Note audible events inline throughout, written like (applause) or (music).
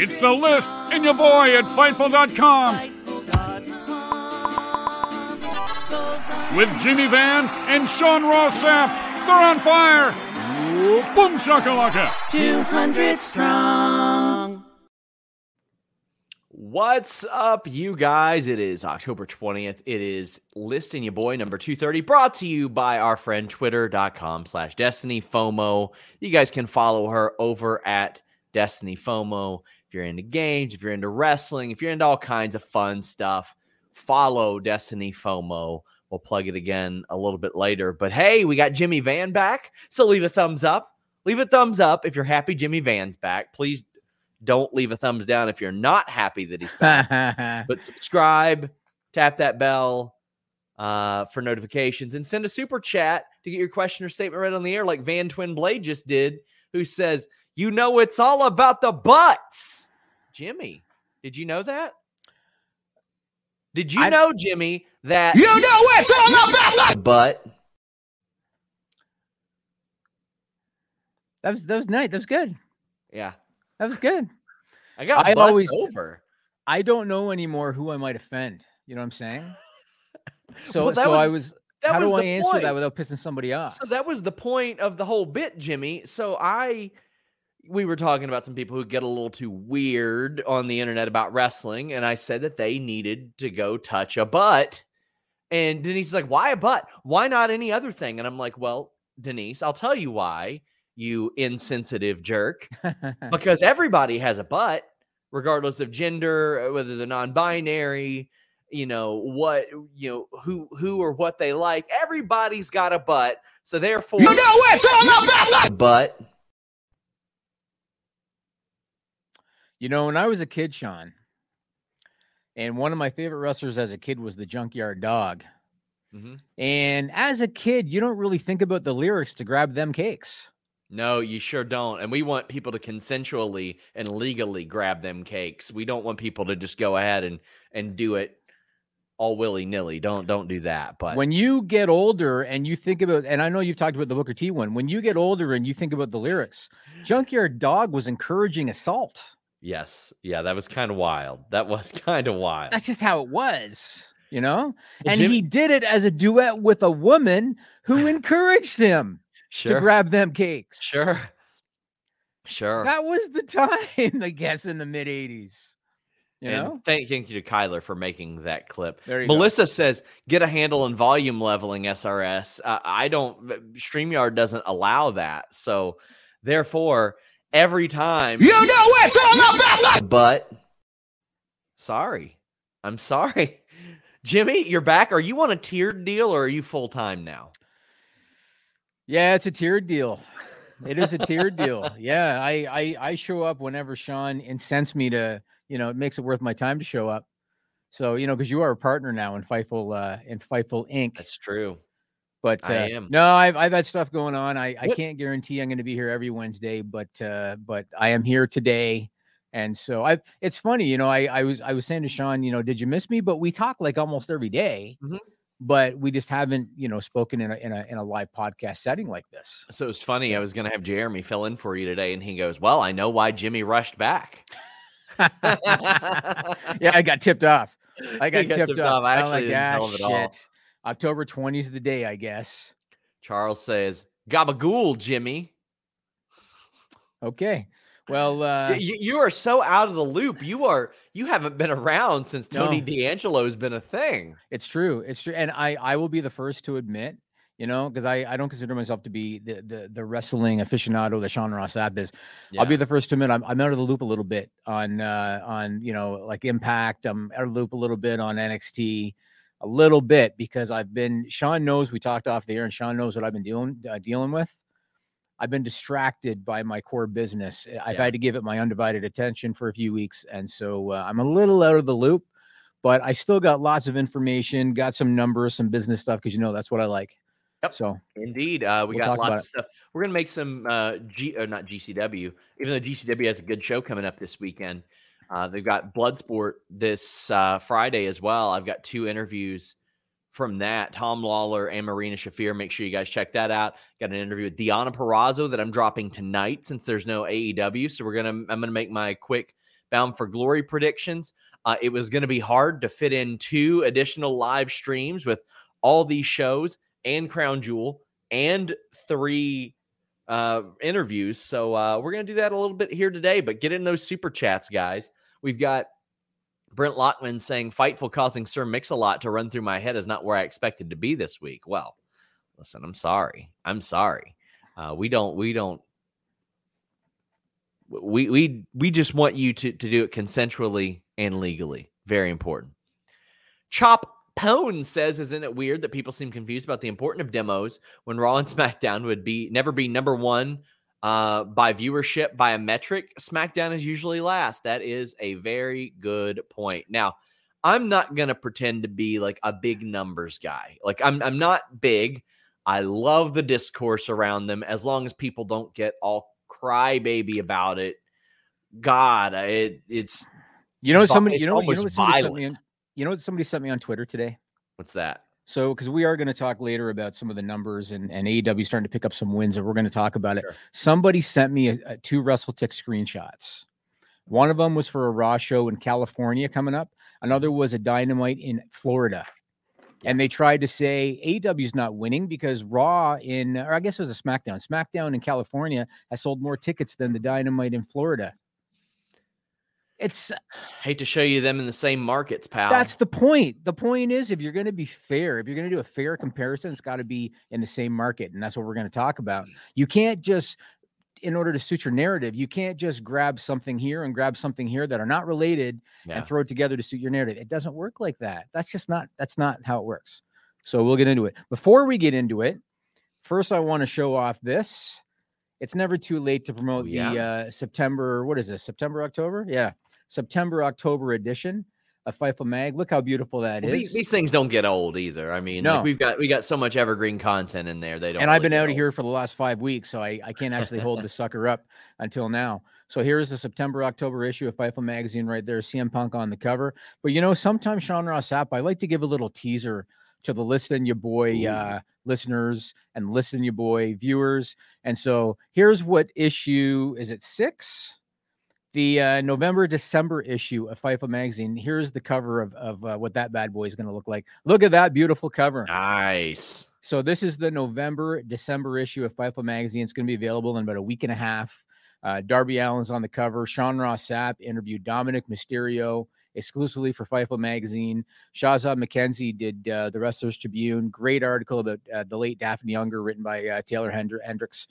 It's the list and your boy at Fightful.com. With Jimmy Van and Sean Ross Sapp. They're on fire. Boom shakalaka. 200 strong. What's up, you guys? It is October 20th. It is listing your boy number 230, brought to you by our friend twitter.com slash destiny FOMO. You guys can follow her over at Destiny FOMO. If you're into games, if you're into wrestling, if you're into all kinds of fun stuff, follow Destiny FOMO. We'll plug it again a little bit later. But hey, we got Jimmy Van back. So leave a thumbs up. Leave a thumbs up if you're happy Jimmy Van's back. Please don't leave a thumbs down if you're not happy that he's back. (laughs) but subscribe, tap that bell uh, for notifications, and send a super chat to get your question or statement right on the air, like Van Twin Blade just did, who says, You know, it's all about the butts. Jimmy, did you know that? Did you I- know, Jimmy, that You know it's all about the but That was that was nice. That was good. yeah, That was good. I got I always- over. I don't know anymore who I might offend. You know what I'm saying? (laughs) So Well, that so I was- was. that how was do I the answer point. that without pissing somebody off? So that was the point of the whole bit, Jimmy. So I we were talking about some people who get a little too weird on the internet about wrestling, and I said that they needed to go touch a butt. And Denise is like, why a butt? Why not any other thing? And I'm like, well, Denise, I'll tell you why, you insensitive jerk. (laughs) because everybody has a butt, regardless of gender, uh, whether they're non-binary, you know, what you know, who who or what they like. Everybody's got a butt. So therefore You know it's all about the butt. You know, when I was a kid, Sean, and one of my favorite wrestlers as a kid was the Junkyard Dog. Mhm. And as a kid, you don't really think about the lyrics to grab them cakes. No, you sure don't. And we want people to consensually and legally grab them cakes. We don't want people to just go ahead and and do it all willy nilly. Don't don't do that. But when you get older and you think about, and I know you've talked about the Booker T one, when you get older and you think about the lyrics, Junkyard Dog was encouraging assault. Yes, yeah, that was kind of wild. That was (laughs) kind of wild. That's just how it was, you know? Well, and Jimmy- he did it as a duet with a woman who (laughs) encouraged him Sure, to grab them cakes. sure, sure. That was the (laughs) time, I guess, in the mid 80s. You and know? thank, thank you to Kyler for making that clip. You go. Melissa says, "Get a handle on volume leveling SRS." Uh, I don't. Streamyard doesn't allow that, so therefore, every time You know it's all about the but sorry, I'm sorry, (laughs) Jimmy, you're back. Are you on a tiered deal or are you full time now? Yeah, it's a tiered deal. It is a tiered deal. (laughs) Yeah, I, I I show up whenever Sean incents me to, you know, it makes it worth my time to show up. So, you know, because you are a partner now in Fightful uh in Fightful Inc. That's true. But uh, I am. no, I've I've had stuff going on. I, I can't guarantee I'm going to be here every Wednesday, but uh, but I am here today, and so I. It's funny, you know. I I was I was saying to Sean, you know, did you miss me? But we talk like almost every day, Mhm. but we just haven't, you know, spoken in a in a in a live podcast setting like this. So it's funny. I was going to have Jeremy fill in for you today, and he goes, "Well, I know why Jimmy rushed back." (laughs) yeah, I got tipped off. I (laughs) He got, tipped, tipped off. I I'm actually like, didn't tell "Ah, him at all. October 20th is the day, I guess. Charles says, "Gabagool, Jimmy." Okay. Well, uh, you, you are so out of the loop. You are you haven't been around since Tony No. D'Angelo's been a thing. It's true. It's true. And I I will be the first to admit, you know, because I, I don't consider myself to be the, the the wrestling aficionado that Sean Ross Sapp is. I'll be the first to admit I'm, I'm out of the loop a little bit on uh on you know like Impact. I'm out of the loop a little bit on NXT, a little bit because I've been. Sean knows we talked off the air, and Sean knows what I've been dealing uh, dealing with. I've been distracted by my core business. I've Yeah. had to give it my undivided attention for a few weeks, and so uh, I'm a little out of the loop. But I still got lots of information, got some numbers, some business stuff because you know that's what I like. Yep. So Indeed, uh, we We'll got lots of stuff. We're gonna make some uh, G, uh, not GCW, even though GCW has a good show coming up this weekend. Uh, they've got Bloodsport this uh, Friday as well. I've got two interviews from that. Tom Lawlor and Marina Shafir. Make sure you guys check that out. Got an interview with Deonna Purrazzo that I'm dropping tonight since there's no AEW. So we're gonna I'm gonna make my quick Bound for Glory predictions. Uh, it was gonna be hard to fit in two additional live streams with all these shows and Crown Jewel and three uh, interviews. So uh, we're gonna do that a little bit here today. But get in those super chats, guys. We've got Brent Lockman saying Fightful causing Sir Mix-a-Lot to run through my head is not where I expected to be this week. Well, listen, I'm sorry. I'm sorry. Uh, we don't we don't we we we just want you to to do it consensually and legally. Very important. Chop Pone says, "Isn't it weird that people seem confused about the importance of demos when Raw and SmackDown would be never be number one uh, by viewership by a metric? SmackDown is usually last. That is a very good point. Now, I'm not gonna pretend to be like a big numbers guy. Like I'm I'm not big. I love the discourse around them as long as people don't get all crybaby about it. God, it, it's you know somebody you know you know somebody sent me violent. on, you know what somebody sent me on Twitter today. what's that? So, because we are going to talk later about some of the numbers and, and AEW starting to pick up some wins, and we're going to talk about it. Sure. Somebody sent me a, a, two WrestleTix screenshots. One of them was for a Raw show in California coming up. Another was a Dynamite in Florida. And they tried to say AEW is not winning because Raw in, or I guess it was a SmackDown. SmackDown in California has sold more tickets than the Dynamite in Florida. It's Hate to show you them in the same markets, pal. that's the point. The point is, if you're going to be fair, if you're going to do a fair comparison, it's got to be in the same market, and that's what we're going to talk about. Mm. You can't just, in order to suit your narrative, you can't just grab something here and grab something here that are not related Yeah. and throw it together to suit your narrative. It doesn't work like that. That's just not. That's not how it works. So we'll get into it. Before we get into it, first I want to show off this. It's never too late to promote the Oh, yeah. uh, September. What is this? September, October? Yeah, September, October edition of Fightful Mag. Look how beautiful that is. Well, these, these things don't get old either. I mean, like, we've got we got so much evergreen content in there. They don't. and I've really been out of old. here for the last five weeks, so I, I can't actually hold the sucker up until now. So here's the September October issue of Fightful magazine right there. CM Punk on the cover. But you know, sometimes Sean Ross Sapp, I like to give a little teaser to the listen you boy uh, listeners and listen you boy viewers. And so here's what issue is it six? The uh, November December issue of Fightful magazine. Here's the cover of of uh, what that bad boy is going to look like. Look at that beautiful cover. Nice. So this is the November December issue of Fightful magazine. It's going to be available in about a week and a half. Uh, Darby Allin's on the cover. Sean Ross Sapp interviewed Dominik Mysterio exclusively for Fightful magazine. Shazad McKenzie did uh, the Wrestlers Tribune. Great article about uh, the late Daffney Unger, written by uh, Taylor Hendr- Hendricks.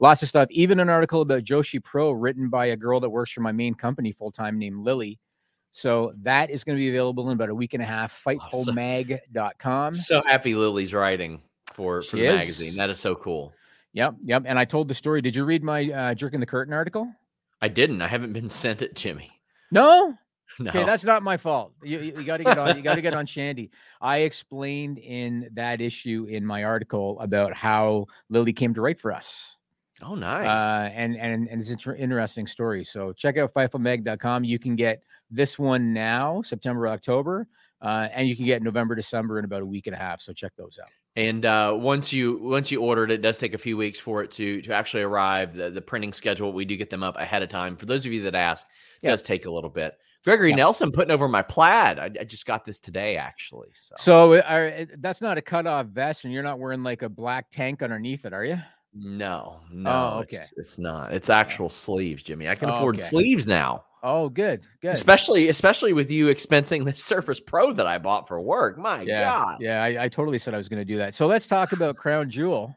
Lots of stuff. Even an article about Joshi Pro, written by a girl that works for my main company full time named Lily. So that is going to be available in about a week and a half. Fightfulmag.com. So happy Lily's writing for for She the is. magazine. That is so cool. Yep, yep. And I told the story. Did you read my uh, jerking the curtain article? I didn't. I haven't been (laughs) sent it, Jimmy. No. (laughs) No. Okay, that's not my fault. You, you got to get on. You got to get on Shandy. I explained in that issue in my article about how Lily came to write for us. oh, nice. Uh, and and and it's an inter- interesting story. So check out Fightfulmag.com. You can get this one now, September, October, uh, and you can get November, December in about a week and a half. So check those out. And uh, once you once you order it, it does take a few weeks for it to to actually arrive. The, the printing schedule, we do get them up ahead of time. For those of you that ask, it Yeah. does take a little bit. Gregory Yeah. Nelson putting over my plaid. I, I just got this today, actually. So, So uh, are, uh, that's not a cutoff vest, and you're not wearing like a black tank underneath it, are you? no, no, Oh, okay. it's, it's not. It's actual sleeves, Jimmy. I can Oh, afford okay. sleeves now. Oh, good, good. Especially, especially with you expensing the (laughs) Surface Pro that I bought for work. My yeah, God. yeah. I, I totally said I was going to do that. So let's talk about Crown Jewel.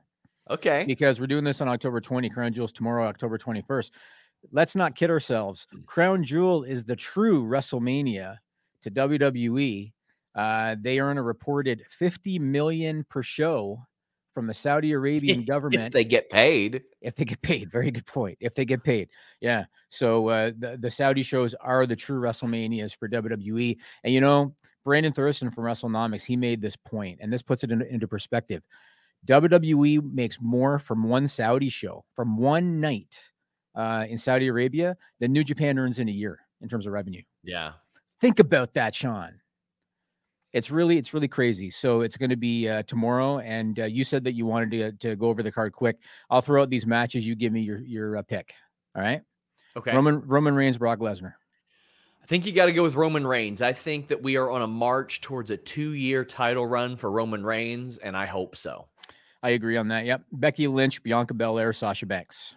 Okay. because we're doing this on October 20. Crown Jewel's tomorrow, October 21st. Let's not kid ourselves. Mm. Crown Jewel is the true WrestleMania to WWE. Uh, they earn a reported 50 million per show from the Saudi (laughs) Arabian government. If they get paid. if they get paid. Very good point. If they get paid, yeah. So uh, the the Saudi shows are the true WrestleManias for WWE. And you know, Brandon Thurston from WrestleNomics, he made this point, and this puts it into, into perspective. WWE makes more from one Saudi show, from one night uh, in Saudi Arabia, than New Japan earns in a year in terms of revenue. Yeah. Think about that, Sean. It's really, it's really crazy. So it's going to be uh, tomorrow, and uh, you said that you wanted to to go over the card quick. I'll throw out these matches. You give me your your uh, pick. All right, Okay. Roman Roman Reigns, Brock Lesnar. I think you got to go with Roman Reigns. I think that we are on a march towards a two year title run for Roman Reigns, and I hope so. I agree on that. Yep. Becky Lynch, Bianca Belair, Sasha Banks.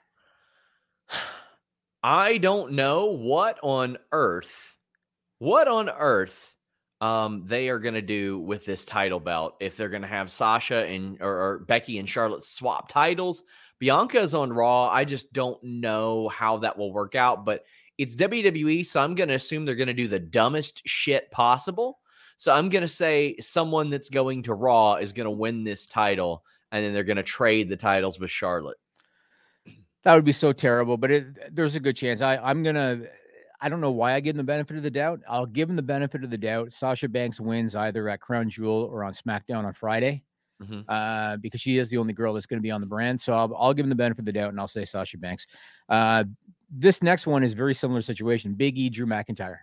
I don't know what on earth, what on earth um, they are going to do with this title belt. If they're going to have Sasha and or, or Becky and Charlotte swap titles, Bianca is on Raw. I just don't know how that will work out, but it's WWE, so I'm going to assume they're going to do the dumbest shit possible. So I'm going to say someone that's going to Raw is going to win this title, and then they're going to trade the titles with Charlotte. That would be so terrible, but it, there's a good chance. I, I'm gonna. I don't know why I give him the benefit of the doubt. I'll give him the benefit of the doubt. Sasha Banks wins either at Crown Jewel or on SmackDown on Friday, Mhm. uh, because she is the only girl that's going to be on the brand. So I'll, I'll give him the benefit of the doubt, and I'll say Sasha Banks. Uh, this next one is very similar situation. Big E, Drew McIntyre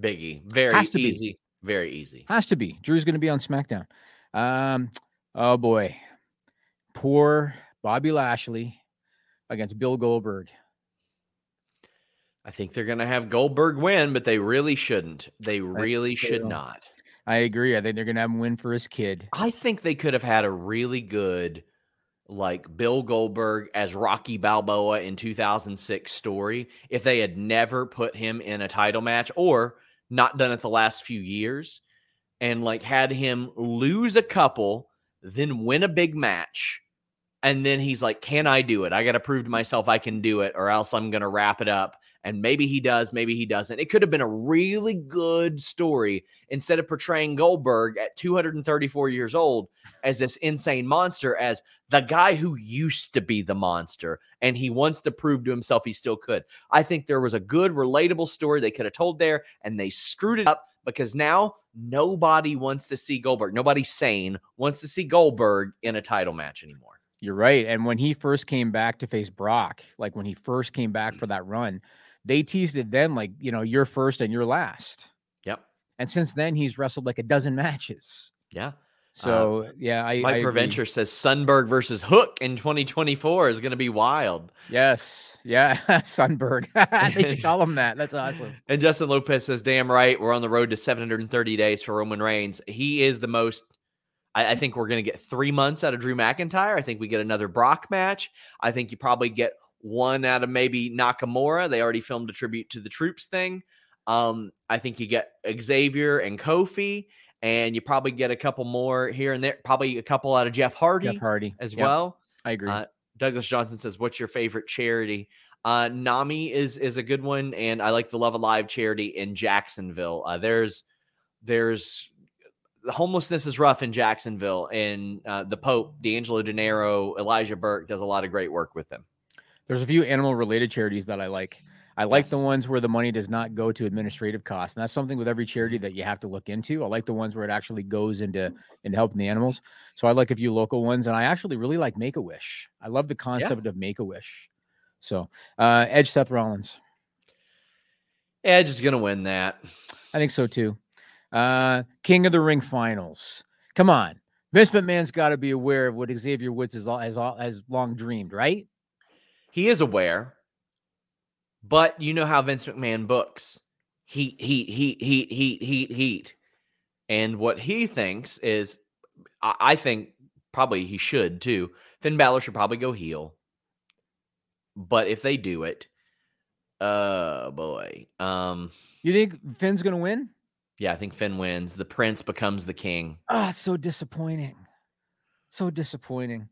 Biggie, very Has to be. easy, very easy. has to be. Drew's going to be on SmackDown. Um, oh boy, poor Bobby Lashley against Bill Goldberg. I think they're going to have Goldberg win, but they really shouldn't. They really should don't. not. I agree. I think they're going to have him win for his kid. I think they could have had a really good, like Bill Goldberg as Rocky Balboa in 2006 story if they had never put him in a title match or not done it the last few years and like had him lose a couple, then win a big match. And then he's like, Can I do it? I got to prove to myself I can do it, or else I'm going to wrap it up. And maybe he does, maybe he doesn't. It could have been a really good story instead of portraying Goldberg at 234 years old as this insane monster, as the guy who used to be the monster and he wants to prove to himself he still could. I think there was a good, relatable story they could have told there, and they screwed it up because now nobody wants to see Goldberg. Nobody sane wants to see Goldberg in a title match anymore. You're right. And when he first came back to face Brock, like when he first came back for that run, they teased it then like, you know, you're first and you're last. Yep. And since then, he's wrestled like a dozen matches. Yeah. So, um, yeah, I, Mike. Preventure says Sunberg versus Hook in 2024 is going to be wild. Yes. Yeah. (laughs) Sunberg. (laughs) they should (laughs) call him that. That's awesome. And Justin Lopez says, damn right, we're on the road to 730 days for Roman Reigns. He is the most, I, I think we're going to get three months out of Drew McIntyre. I think we get another Brock match. I think you probably get one out of maybe Nakamura. They already filmed a tribute to the troops thing. Um, I think you get Xavier and Kofi, and you probably get a couple more here and there, probably a couple out of Jeff Hardy Jeff Hardy as Yep, well. I agree. Uh, Douglas Johnson says, "What's your favorite charity?" Uh, Nami is is a good one, and I like the Love Alive charity in Jacksonville. Uh, there's there's the homelessness is rough in Jacksonville, and uh, the Pope, D'Angelo Dinero, Elijah Burke does a lot of great work with them. There's a few animal related charities that I like. I like Yes. the ones where the money does not go to administrative costs, and that's something with every charity that you have to look into. I like the ones where it actually goes into into helping the animals. So I like a few local ones, and I actually really like Make a Wish. I love the concept of Make a Wish. So uh, Edge Seth Rollins, Edge is gonna win that. I think so too. Uh, King of the Ring finals. Come on, Vince McMahon's got to be aware of what Xavier Woods has has has long dreamed, right? He is aware, but you know how Vince McMahon books. Heat, heat, heat, heat, heat, heat, heat. And what he thinks is, I, I think probably he should too. Finn Balor should probably go heel. But if they do it, uh boy. Um, You think Finn's gonna win? Yeah, I think Finn wins. The prince becomes the king. Ah, it's so disappointing. So disappointing.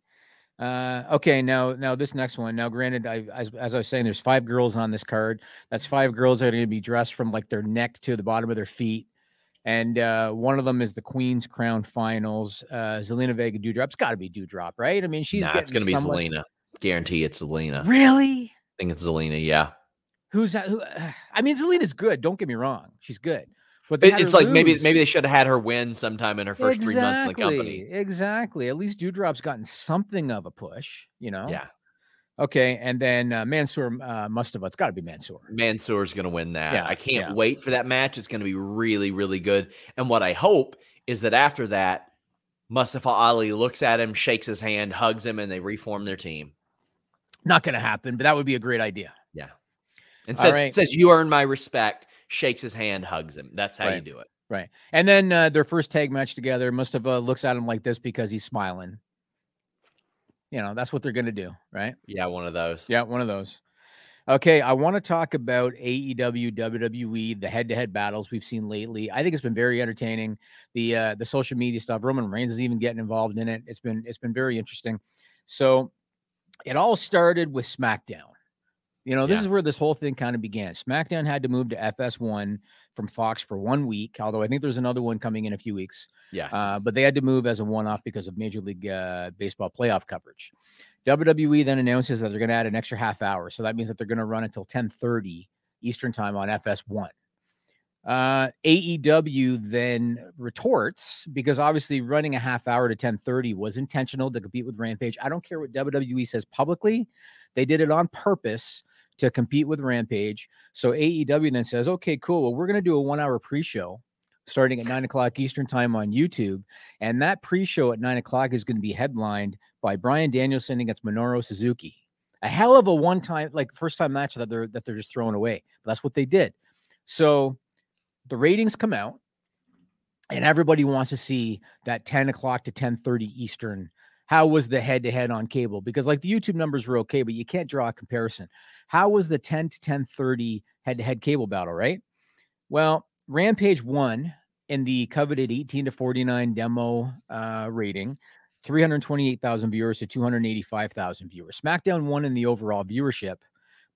Uh, okay, now now this next one. Now, granted, I as, as I was saying, there's five girls on this card. That's five girls that are going to be dressed from like their neck to the bottom of their feet, and uh, one of them is the Queen's Crown Finals. Uh, Zelina Vega Doudrop's got to be Doudrop, right? I mean, she's nah, it's gonna be somewhat- Zelina. Guarantee it's Zelina. I Really? think it's Zelina. Yeah. Who's that? Who? I mean, Zelina's good. Don't get me wrong, she's good. But it's like maybe lose. maybe they should have had her win sometime in her first three months in the company. Exactly. At least Doudrop's gotten something of a push, you know? Yeah, Okay. And then uh, Mansoor uh, Mustafa. It's got to be Mansoor. Mansoor's gonna win that. Yeah, I can't yeah. wait for that match. It's gonna be really really good. And what I hope is that after that, Mustafa Ali looks at him, shakes his hand, hugs him, and they reform their team. Not going to happen, but that would be a great idea. Yeah, and All says right. says you earn my respect. Shakes his hand, hugs him. That's how you do it. Right. And then uh, their first tag match together, Mustafa looks at him like this because he's smiling. You know, that's what they're going to do. Right. Yeah, one of those. Yeah, one of those. Okay, I want to talk about AEW, WWE, the head-to-head battles we've seen lately. I think it's been very entertaining. The uh, the social media stuff. Roman Reigns is even getting involved in it. It's been it's been very interesting. So it all started with SmackDown. You know, this Yeah. is where this whole thing kind of began. SmackDown had to move to FS1 from Fox for one week, although I think there's another one coming in a few weeks. Yeah, Uh, but they had to move as a one-off because of Major League uh, Baseball playoff coverage. WWE then announces that they're going to add an extra half hour, so that means that they're going to run until 10:30 Eastern time on FS1. Uh, AEW then retorts because obviously running a half hour to 10:30 was intentional to compete with Rampage. I don't care what WWE says publicly; they did it on purpose to compete with Rampage. So AEW then says, "Okay, cool. Well, we're going to do a one-hour pre-show." starting at nine o'clock Eastern time on YouTube. And that pre-show at nine o'clock is going to be headlined by Bryan Danielson against Minoru Suzuki. A hell of a one-time, like first time match that they're that they're just throwing away. But that's what they did. So the ratings come out, and everybody wants to see that 10 o'clock to 10:30 Eastern. How was the head-to-head on cable? Because like the YouTube numbers were okay, but you can't draw a comparison. How was the 10 to 10:30 head-to-head cable battle, right? Well, Rampage won in the coveted 18 to 49 demo uh, rating, 328,000 viewers to 285,000 viewers. SmackDown won in the overall viewership,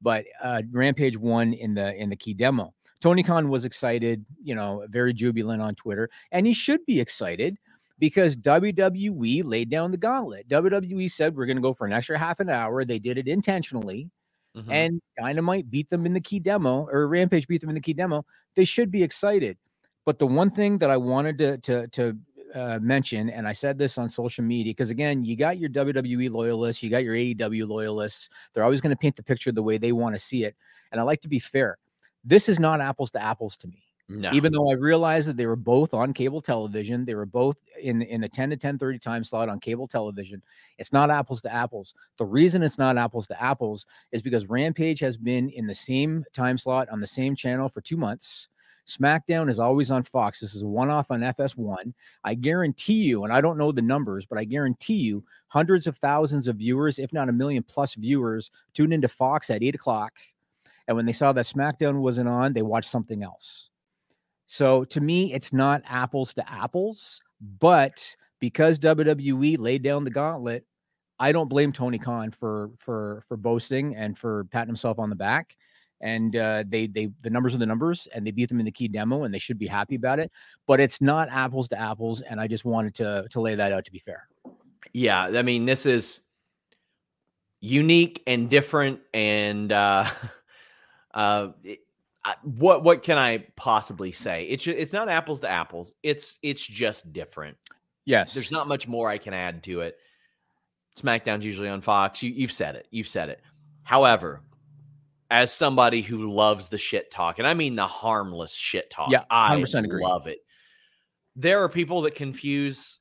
but uh, Rampage won in the in the key demo. Tony Khan was excited, you know, very jubilant on Twitter, and he should be excited because WWE laid down the gauntlet. WWE said we're going to go for an extra half an hour. They did it intentionally Mhm. and Dynamite beat them in the key demo, or Rampage beat them in the key demo, they should be excited. But the one thing that I wanted to to to uh, mention, and I said this on social media, because again, you got your WWE loyalists, you got your AEW loyalists. They're always going to paint the picture the way they want to see it, and I like to be fair. This is not apples to apples to me no. even though I realized that they were both on cable television, they were both in in a 10 to 10 30 time slot on cable television. It's not apples to apples. The reason it's not apples to apples is because Rampage has been in the same time slot on the same channel for two months. SmackDown is always on Fox. This is one off on FS1. I guarantee you, and I don't know the numbers, but I guarantee you, hundreds of thousands of viewers, if not a million plus viewers, tuned into Fox at eight o'clock. And when they saw that SmackDown wasn't on, they watched something else. So to me, it's not apples to apples, but because WWE laid down the gauntlet, I don't blame Tony Khan for for for boasting and for patting himself on the back. And uh, they they the numbers are the numbers, and they beat them in the key demo, and they should be happy about it. But it's not apples to apples, and I just wanted to to lay that out to be fair. Yeah, I mean, this is unique and different, and uh, (laughs) Uh, what what can I possibly say? It's it's not apples to apples. It's it's just different. Yes. There's not much more I can add to it. SmackDown's usually on Fox. You, you've said it. You've said it. However, as somebody who loves the shit talk, and I mean the harmless shit talk, Yeah, I 100% agree. love it. There are people that confuse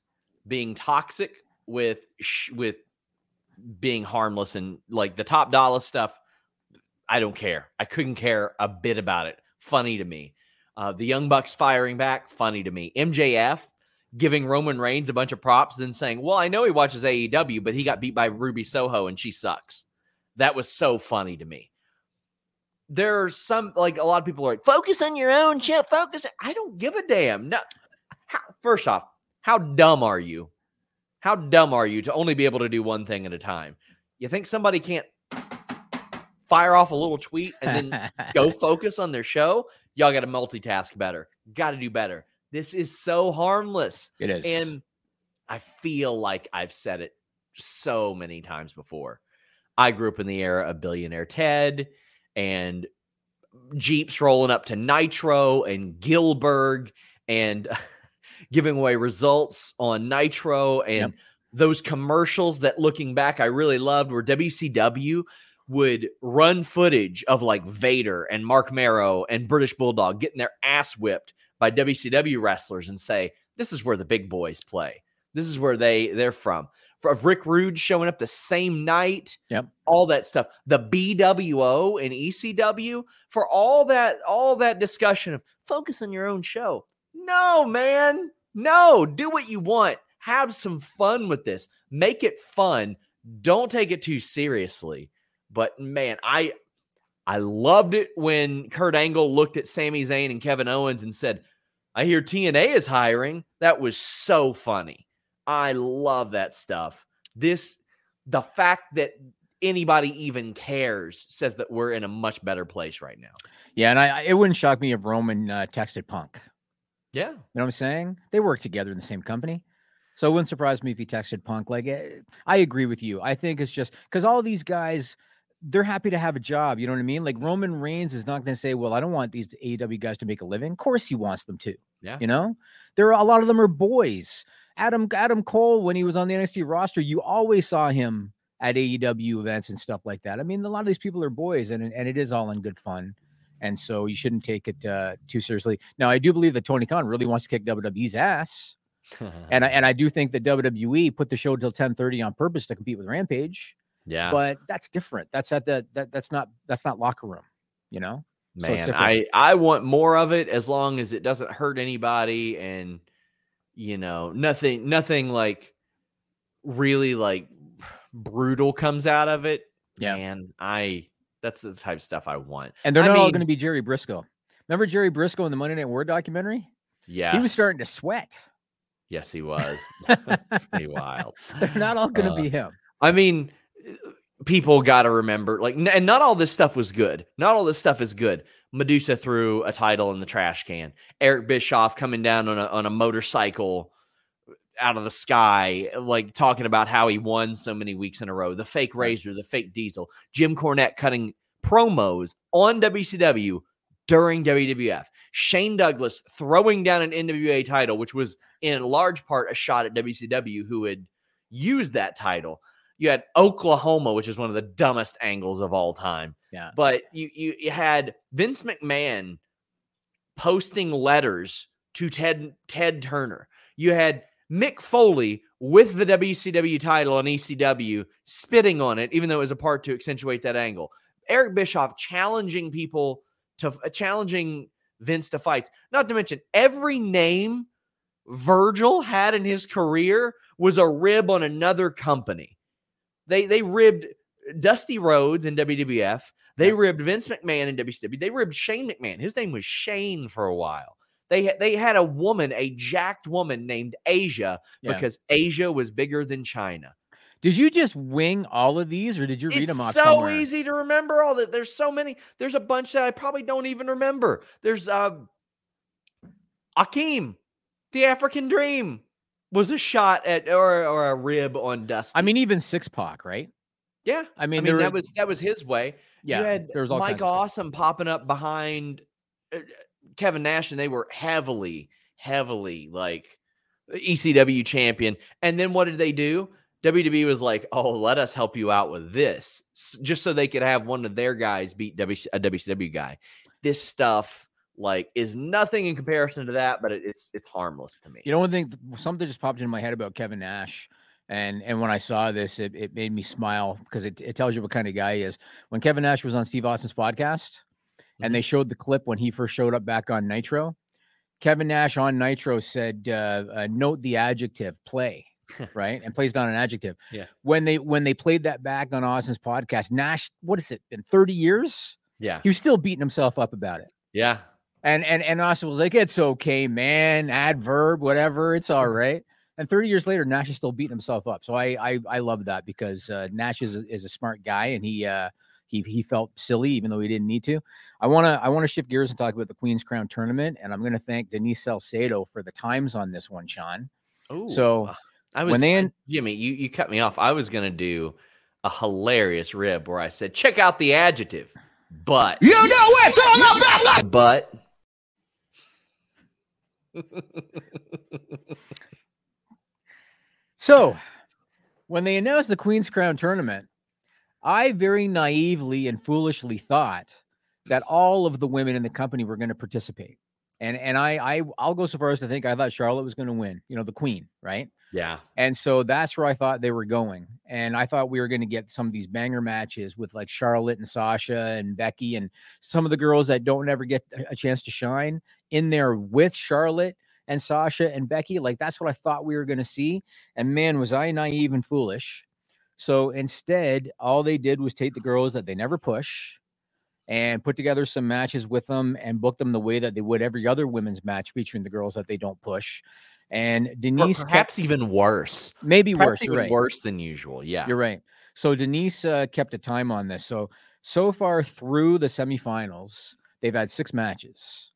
being toxic with sh- with being harmless and like the top dollar stuff. I don't care. I couldn't care a bit about it. Funny to me. Uh, the Young Bucks firing back, funny to me. MJF giving Roman Reigns a bunch of props, then saying, Well, I know he watches AEW, but he got beat by Ruby Soho and she sucks. That was so funny to me. There are some, like a lot of people are like, Focus on your own shit. Focus. I don't give a damn. No. How, first off, how dumb are you? How dumb are you to only be able to do one thing at a time? You think somebody can't fire off a little tweet and then go (laughs) focus on their show? Y'all got to multitask better. Got to do better. This is so harmless. it is. And I feel like I've said it so many times before. I grew up in the era of Billionaire Ted and Jeeps rolling up to Nitro and Gilbert and (laughs) giving away results on Nitro and Yep. those commercials that looking back I really loved were WCW would run footage of like Vader and Marc Mero and British Bulldog getting their ass whipped by WCW wrestlers and say, "This is where the big boys play. This is where they they're from." For of Rick Rude showing up the same night, Yep. all that stuff. The BWO and ECW for all that all that discussion of focus on your own show. No, man, no. Do what you want. Have some fun with this. Make it fun. Don't take it too seriously. But man, I I loved it when Kurt Angle looked at Sami Zayn and Kevin Owens and said, I hear TNA is hiring. That was so funny. I love that stuff. This, the fact that anybody even cares says that we're in a much better place right now. yeah, and I, it wouldn't shock me if Roman uh, texted Punk. Yeah. You know what I'm saying? They work together in the same company. So it wouldn't surprise me if he texted Punk. Like, eh, I agree with you. I think it's just because all these guys, they're happy to have a job. You know what I mean? Like Roman Reigns is not going to say, "Well, I don't want these AEW guys to make a living." Of course, he wants them to. Yeah. You know, there are a lot of them are boys. Adam Adam Cole, when he was on the NXT roster, you always saw him at AEW events and stuff like that. I mean, a lot of these people are boys, and and it is all in good fun. And so you shouldn't take it uh, too seriously. Now, I do believe that Tony Khan really wants to kick WWE's ass, (laughs) and I, and I do think that WWE put the show till ten thirty on purpose to compete with Rampage. Yeah. But that's different. That's at the that that's not that's not locker room. You know, Man, different. I I want more of it as long as it doesn't hurt anybody and you know, nothing nothing like really like brutal comes out of it. Yeah. Man, I that's the type of stuff I want. and they're I not all going to be Jerry Brisco. Remember Jerry Brisco in the Monday Night War documentary? Yeah. He was starting to sweat. Yes, he was. (laughs) (laughs) Pretty wild. They're not all going to Uh, be him. I mean, people got to remember, like, and not all this stuff was good. Not all this stuff is good. Medusa threw a title in the trash can. Eric Bischoff coming down on a on a motorcycle out of the sky, like talking about how he won so many weeks in a row. The fake razor, the fake diesel. Jim Cornette cutting promos on WCW during WWF. Shane Douglas throwing down an NWA title, which was in large part a shot at WCW, who had used that title. You had Oklahoma, which is one of the dumbest angles of all time. Yeah. But you you, you had Vince McMahon posting letters to Ted Ted Turner. You had Mick Foley with the WCW title on ECW spitting on it, even though it was a part to accentuate that angle. Eric Bischoff challenging people to uh, challenging Vince to fights. Not to mention every name Virgil had in his career was a rib on another company. They they ribbed Dusty Rhodes in WWF. They ribbed Vince McMahon in WCW. They ribbed Shane McMahon. His name was Shane for a while. They they had a woman, a jacked woman named Asia, Yeah. because Asia was bigger than China. Did you just wing all of these, or did you read It's them off so somewhere? easy to remember all that. There's so many. There's a bunch that I probably don't even remember. There's uh Akeem, the African Dream, was a shot at or or a rib on Dusty. I mean, even six pack, right? Yeah, I mean, I mean that was that was his way. Yeah, you had there was all Mike. Awesome popping up behind uh, Kevin Nash, and they were heavily, heavily like ECW champion. And then what did they do? WWE was like, "Oh, let us help you out with this," just so they could have one of their guys beat WC, a WCW guy. This stuff like is nothing in comparison to that, but it, it's it's harmless to me. You know, one thing, something just popped into my head about Kevin Nash. And and when I saw this, it, it made me smile because it, it tells you what kind of guy he is. When Kevin Nash was on Steve Austin's podcast and they showed the clip when he first showed up back on Nitro, Kevin Nash on Nitro said, uh, uh, note the adjective play, (laughs) right? And plays down an adjective. Yeah. When they when they played that back on Austin's podcast, Nash, what is it, been 30 years? yeah, He was still beating himself up about it. yeah, And and and Austin was like, "It's okay, man. Adverb, whatever. It's all (laughs) right." And 30 years later, Nash is still beating himself up. So I I, I love that because uh, Nash is a, is a smart guy, and he uh, he he felt silly even though he didn't need to. I wanna I wanna shift gears and talk about the Queen's Crown tournament, and I'm gonna thank Denise Salcedo for the times on this one, Sean. Ooh, So, uh, I was when they in- Jimmy, you you cut me off. I was gonna do a hilarious rib where I said, "Check out the adjective," but You know it's all about but So, when they announced the Queen's Crown tournament, I very naively and foolishly thought that all of the women in the company were going to participate. And and I I I'll go so far as to think I thought Charlotte was going to win, you know, the queen, right? Yeah, And so that's where I thought they were going. And I thought we were going to get some of these banger matches with like Charlotte and Sasha and Becky and some of the girls that don't ever get a- chance to shine in there with Charlotte and Sasha and Becky. Like that's what I thought we were going to see. And man, was I naive and foolish. So instead, all they did was take the girls that they never push and put together some matches with them and book them the way that they would every other women's match featuring the girls that they don't push. And Or Denise kept even worse. maybe Perhaps worse. Even right. worse than usual. Yeah, You're right. So Denise uh, kept a time on this. So so far through the semifinals, they've had six matches.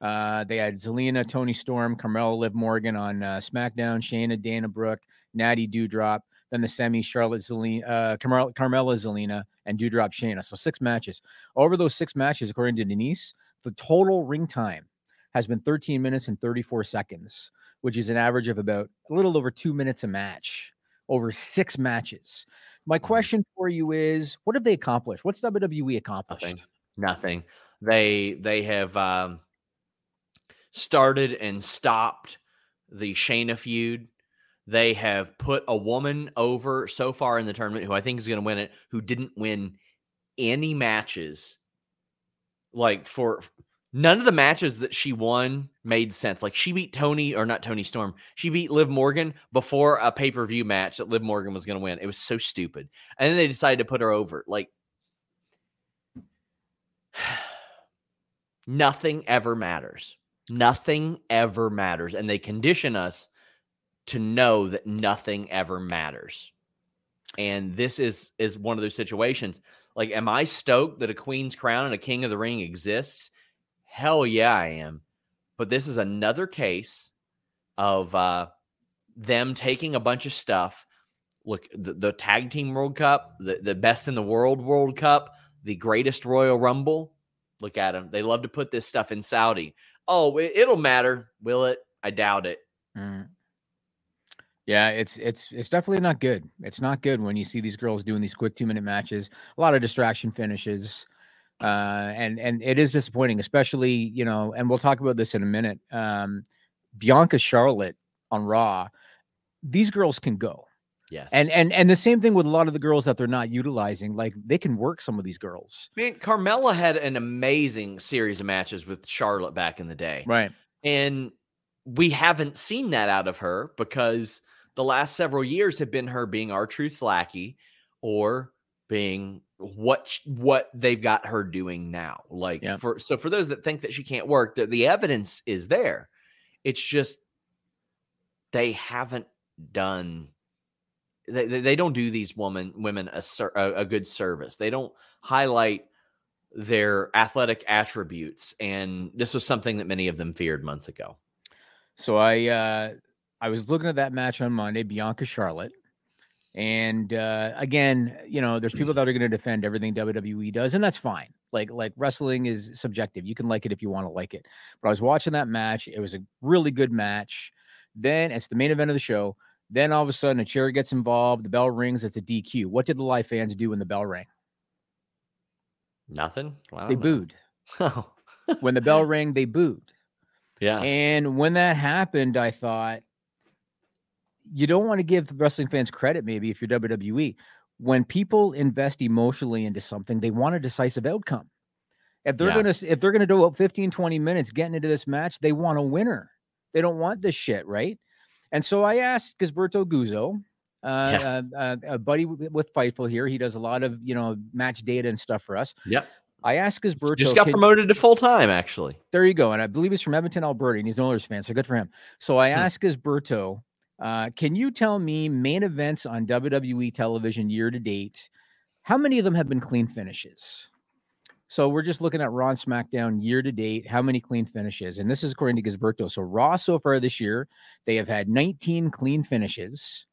Uh, they had Zelina, Toni Storm, Carmella, Liv Morgan on uh, SmackDown, Shayna, Dana Brooke, Natty Doudrop. Then the semi, Charlotte, Zelina, uh, Carmella, Carmella, Zelina, and Doudrop, Shayna. So six matches. Over those six matches, according to Denise, the total ring time has been 13 minutes and 34 seconds, which is an average of about a little over two minutes a match over six matches. My Mm-hmm. question for you is what have they accomplished? What's WWE accomplished? nothing, nothing. They they have um, started and stopped the Shayna feud. They have put a woman over so far in the tournament who I think is going to win it, who didn't win any matches. Like for none of the matches that she won made sense. Like she beat Toni or not Toni Storm. She beat Liv Morgan before a pay per view match that Liv Morgan was going to win. It was so stupid. And then they decided to put her over. Like (sighs) nothing ever matters. Nothing ever matters. And they condition us to know that nothing ever matters. And this is is one of those situations. Like, am I stoked that a queen's crown and a king of the ring exists? Hell yeah, I am. But this is another case of uh them taking a bunch of stuff. Look, the, the tag team World Cup, the, the best in the world World Cup, the greatest Royal Rumble. Look at them. They love to put this stuff in Saudi. Oh, it, it'll matter. Will it? I doubt it. Mm. Yeah, it's it's it's definitely not good. It's not good when you see these girls doing these quick two minute matches, a lot of distraction finishes, uh, and and it is disappointing, especially you know. And we'll talk about this in a minute. Um, Bianca Charlotte on Raw, these girls can go, Yes. and and and the same thing with a lot of the girls that they're not utilizing. Like they can work some of these girls, Man, Carmella had an amazing series of matches with Charlotte back in the day. right? And we haven't seen that out of her because the last several years have been her being R-Truth lackey or being what what they've got her doing now. Like Yep. for so for those that think that she can't work, the, the evidence is there. It's just they haven't done they, they don't do these woman women a, a a good service. They don't highlight their athletic attributes and this was something that many of them feared months ago. So I uh I was looking at that match on Monday, Bianca Charlotte, And uh, again, you know, there's people that are going to defend everything WWE does, and that's fine. Like like wrestling is subjective. You can like it if you want to like it. But I was watching that match. It was a really good match. Then it's the main event of the show. Then all of a sudden, a chair gets involved. The bell rings. It's a DQ. What did the live fans do when the bell rang? Nothing. Well, They know. booed. (laughs) Oh, When the bell rang, they booed. yeah. And when that happened, I thought you don't want to give the wrestling fans credit, maybe if you're WWE. When people invest emotionally into something, they want a decisive outcome. If they're Yeah. gonna if they're gonna do 15, 20 minutes getting into this match, they want a winner. They don't want this shit, right? And so I asked Gisberto Guzzo, uh, Yes. uh, uh, a buddy with Fightful here. He does a lot of you know match data and stuff for us. Yep. I asked Gisberto, Just got promoted to full time, actually. there you go. And I believe he's from Edmonton, Alberta, and he's an Oilers fan. So good for him. So I Hmm. asked Gisberto, uh, can you tell me main events on WWE television year to date? How many of them have been clean finishes? So we're just looking at Raw and SmackDown year to date. How many clean finishes? And this is according to Gisberto. So Raw so far this year, they have had 19 clean finishes.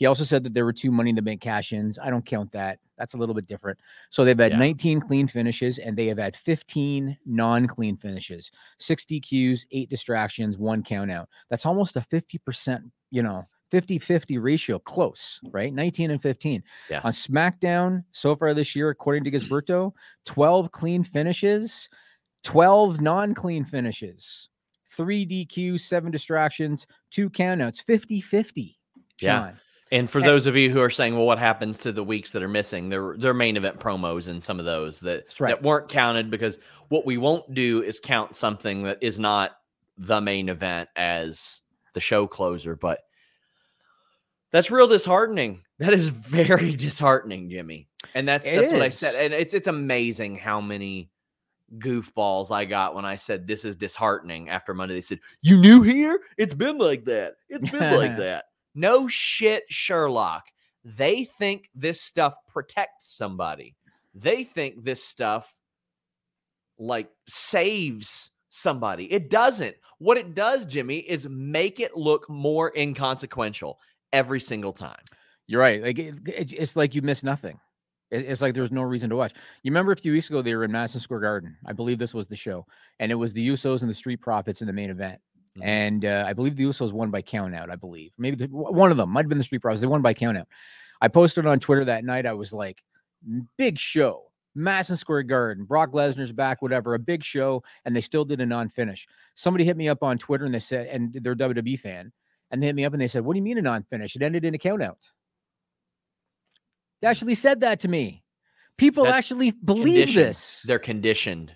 He also said that there were two Money in the Bank cash ins. I don't count that. That's a little bit different. So they've had Yeah. 19 clean finishes and they have had 15 non clean finishes, six DQs, eight distractions, one count out. That's almost a 50%, you know, 50 50 ratio, close, right? 19 and 15. Yes. On SmackDown so far this year, according to Gisberto, 12 clean finishes, 12 non clean finishes, three DQs, seven distractions, two countouts, 50 50. Yeah. And for And- those of you who are saying, well, what happens to the weeks that are missing? They're, they're main event promos and some of those that, right. that weren't counted because what we won't do is count something that is not the main event as the show closer. But that's real disheartening. That is very (laughs) disheartening, Jimmy. And that's It that's what I said. And it's it's amazing how many goofballs I got when I said this is disheartening after Monday. They said, You new here? It's been like that. It's been like (laughs) that. No shit, Sherlock. They think this stuff protects somebody. They think this stuff like saves somebody. It doesn't. What it does, Jimmy, is make it look more inconsequential every single time. You're right. Like it, it- it's like you miss nothing. It- It's like there's no reason to watch. You remember a few weeks ago they were in Madison Square Garden. I believe this was the show, and it was the Usos and the Street Profits in the main event. Mhm. And uh, I believe the Usos won by count out. I believe maybe the, one of them might have been the Street Profits. They won by count out. I posted on Twitter that night. I was like, big show, Madison Square Garden, Brock Lesnar's back, whatever, a big show, and they still did a non-finish. Somebody hit me up on Twitter and they said, and they're a WWE fan, and they hit me up and they said, "What do you mean a non-finish? It ended in a count out." They actually said that to me. People That's actually believe this. They're conditioned.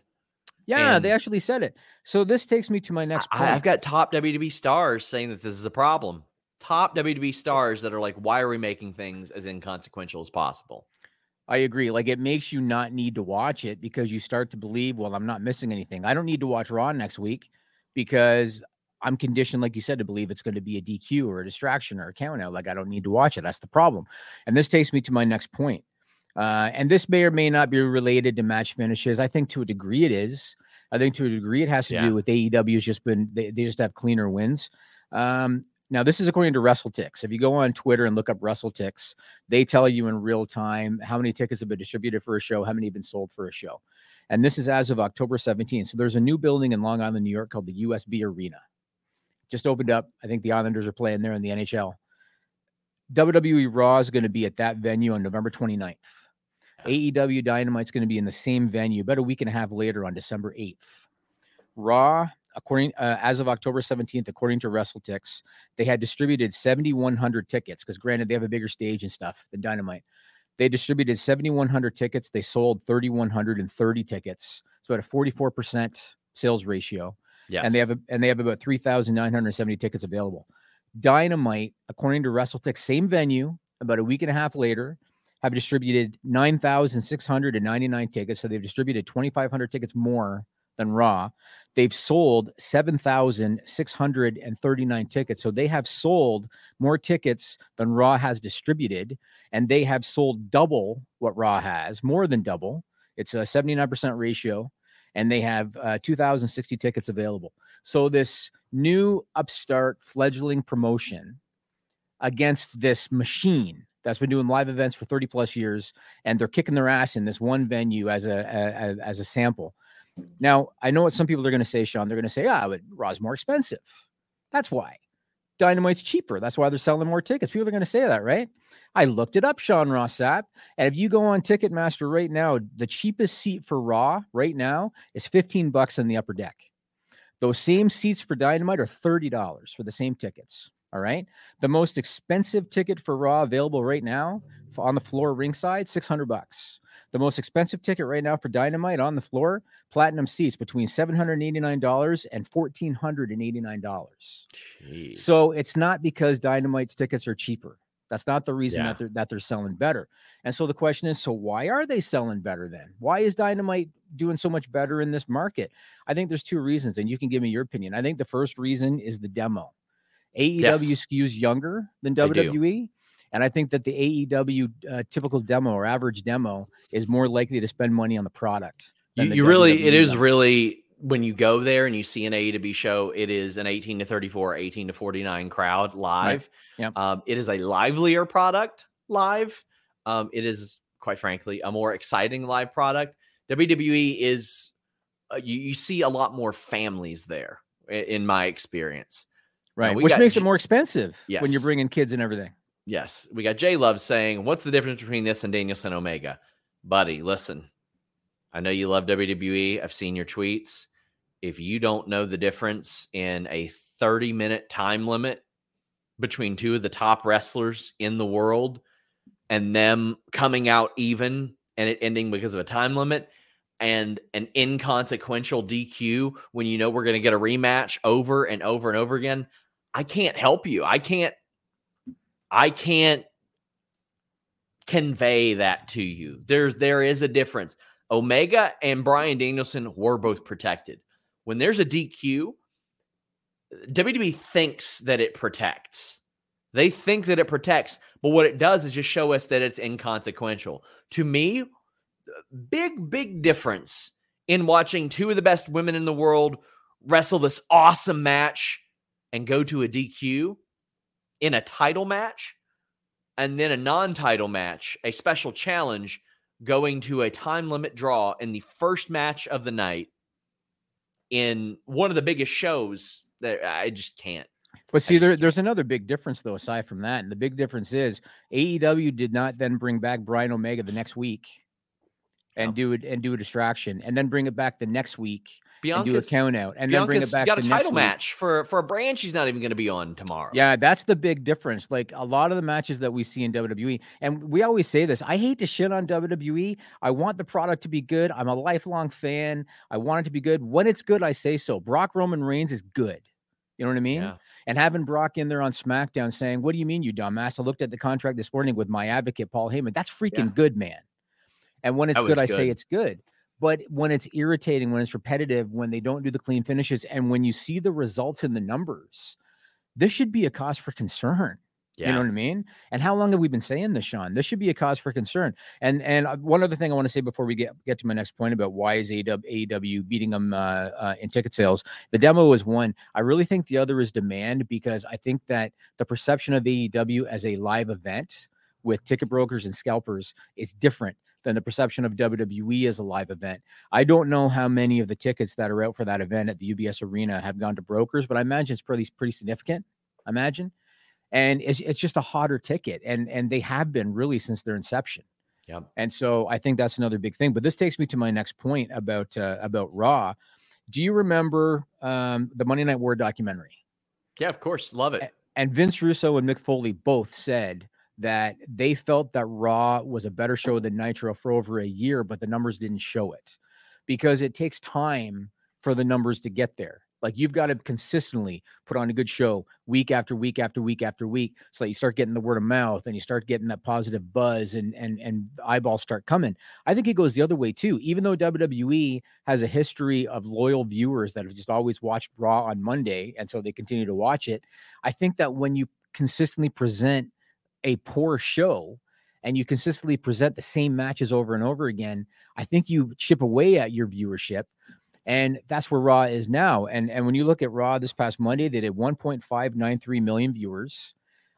Yeah, they actually said it. So this takes me to my next point. I, have got top WWE stars saying that this is a problem. Top WWE stars that are like, why are we making things as inconsequential as possible? I agree. Like it makes you not need to watch it because you start to believe, well, I'm not missing anything. I don't need to watch Raw next week because I'm conditioned, like you said, to believe it's going to be a DQ or a distraction or a count out. Like I don't need to watch it. That's the problem. And this takes me to my next point. Uh, and this may or may not be related to match finishes. I think to a degree it is. I think to a degree it has to Yeah. do with AEW's just been they, they just have cleaner wins. Um, now this is according to WrestleTix. If you go on Twitter and look up WrestleTix, they tell you in real time how many tickets have been distributed for a show, how many have been sold for a show. And this is as of October 17th. So there's a new building in Long Island, New York called the UBS Arena. Just opened up. I think the Islanders are playing there in the NHL. WWE Raw is going to be at that venue on November 29th. AEW Dynamite's going to be in the same venue about a week and a half later on December 8th. Raw, according uh, as of October 17th, according to WrestleTix, they had distributed 7,100 tickets because, granted, they have a bigger stage and stuff than Dynamite. They distributed 7,100 tickets. They sold 3,130 tickets. It's about a 44% sales ratio Yes. and they have a, and they have about 3,970 tickets available. Dynamite, according to WrestleTix, same venue, about a week and a half later, have distributed 9,699 tickets. So they've distributed 2,500 tickets more than Raw. They've sold 7,639 tickets. So they have sold more tickets than Raw has distributed, and they have sold double what Raw has, more than double. It's a 79% ratio and they have uh, 2,060 tickets available. So this new upstart fledgling promotion against this machine that's been doing live events for 30 plus years, and they're kicking their ass in this one venue as a, a as a sample. Now, I know what some people are going to say, Sean. They're going to say, ah, but Raw's more expensive. That's why. Dynamite's cheaper. That's why they're selling more tickets. People are going to say that, right? I looked it up, Sean Ross Sapp. And if you go on Ticketmaster right now, the cheapest seat for Raw right now is 15 bucks in the upper deck. Those same seats for Dynamite are $30 for the same tickets. All right. The most expensive ticket for Raw available right now on the floor ringside, 600 bucks. The most expensive ticket right now for Dynamite on the floor, platinum seats between $789 and $1,489. So it's not because Dynamite's tickets are cheaper. That's not the reason yeah. that they're that they're selling better. And so the question is, so why are they selling better then? Why is Dynamite doing so much better in this market? I think there's two reasons, and you can give me your opinion. I think the first reason is the demo. AEW yes. skews younger than WWE. And I think that the AEW uh, typical demo or average demo is more likely to spend money on the product. You, you really, it is really when you go there and you see an AEW show, it is an 18 to 34, 18 to 49 crowd live. Right. Yep. Um, it is a livelier product live. Um, it is, quite frankly, a more exciting live product. WWE is, uh, you, you see a lot more families there, in my experience. Right. Which makes it more expensive yes. when you're bringing kids and everything. Yes, we got Jay Love saying, "What's the difference between this and Danielson Omega?" Buddy, listen. I know you love WWE. I've seen your tweets. If you don't know the difference in a 30 minute time limit between two of the top wrestlers in the world and them coming out even and it ending because of a time limit and an inconsequential DQ when you know we're going to get a rematch over and over and over again, I can't help you. I can't I can't convey that to you. There's there is a difference. Omega and Bryan Danielson were both protected. When there's a DQ, WWE thinks that it protects. They think that it protects, but what it does is just show us that it's inconsequential. To me, big, big difference in watching two of the best women in the world wrestle this awesome match and go to a DQ in a title match and then a non title match, a special challenge going to a time limit draw in the first match of the night in one of the biggest shows that I just can't. But see, there, there's another big difference though, aside from that. And the big difference is AEW did not then bring back Bryan Omega the next week and oh. do it and do a distraction and then bring it back the next week Bianca's, do a count out and Bianca's then bring it back. Got a title match for for a brand she's not even going to be on tomorrow. Yeah, that's the big difference. Like a lot of the matches that we see in WWE, and we always say this. I hate to shit on WWE. I want the product to be good. I'm a lifelong fan. I want it to be good. When it's good, I say so. Brock Roman Reigns is good. You know what I mean? Yeah. And having Brock in there on SmackDown saying, "What do you mean, you dumbass?" I looked at the contract this morning with my advocate Paul Heyman. That's freaking yeah. good, man. And when it's good, I say it's good. But when it's irritating, when it's repetitive, when they don't do the clean finishes, and when you see the results in the numbers, this should be a cause for concern. Yeah. You know what I mean? And how long have we been saying this, Sean? This should be a cause for concern. And and uh, one other thing I want to say before we get get to my next point about why is AEW, AEW beating them uh, uh, in ticket sales? The demo is one. I really think the other is demand because I think that the perception of AEW as a live event with ticket brokers and scalpers is different than the perception of WWE as a live event. I don't know how many of the tickets that are out for that event at the UBS Arena have gone to brokers, but I imagine it's pretty pretty significant. I imagine, and it's it's just a hotter ticket, and and they have been really since their inception. Yeah. And so I think that's another big thing. But this takes me to my next point about uh, about Raw. Do you remember um, the Monday Night War documentary? Yeah, of course, love it. And Vince Russo and Mick Foley both said that they felt that Raw was a better show than Nitro for over a year, but the numbers didn't show it because it takes time for the numbers to get there. Like you've got to consistently put on a good show week after week after week after week, so that you start getting the word of mouth and you start getting that positive buzz and and and eyeballs start coming. I think it goes the other way too. Even though WWE has a history of loyal viewers that have just always watched Raw on Monday, and so they continue to watch it, I think that when you consistently present a poor show and you consistently present the same matches over and over again, I think you chip away at your viewership. And that's where Raw is now. And and when you look at Raw this past Monday, they did 1.593 million viewers.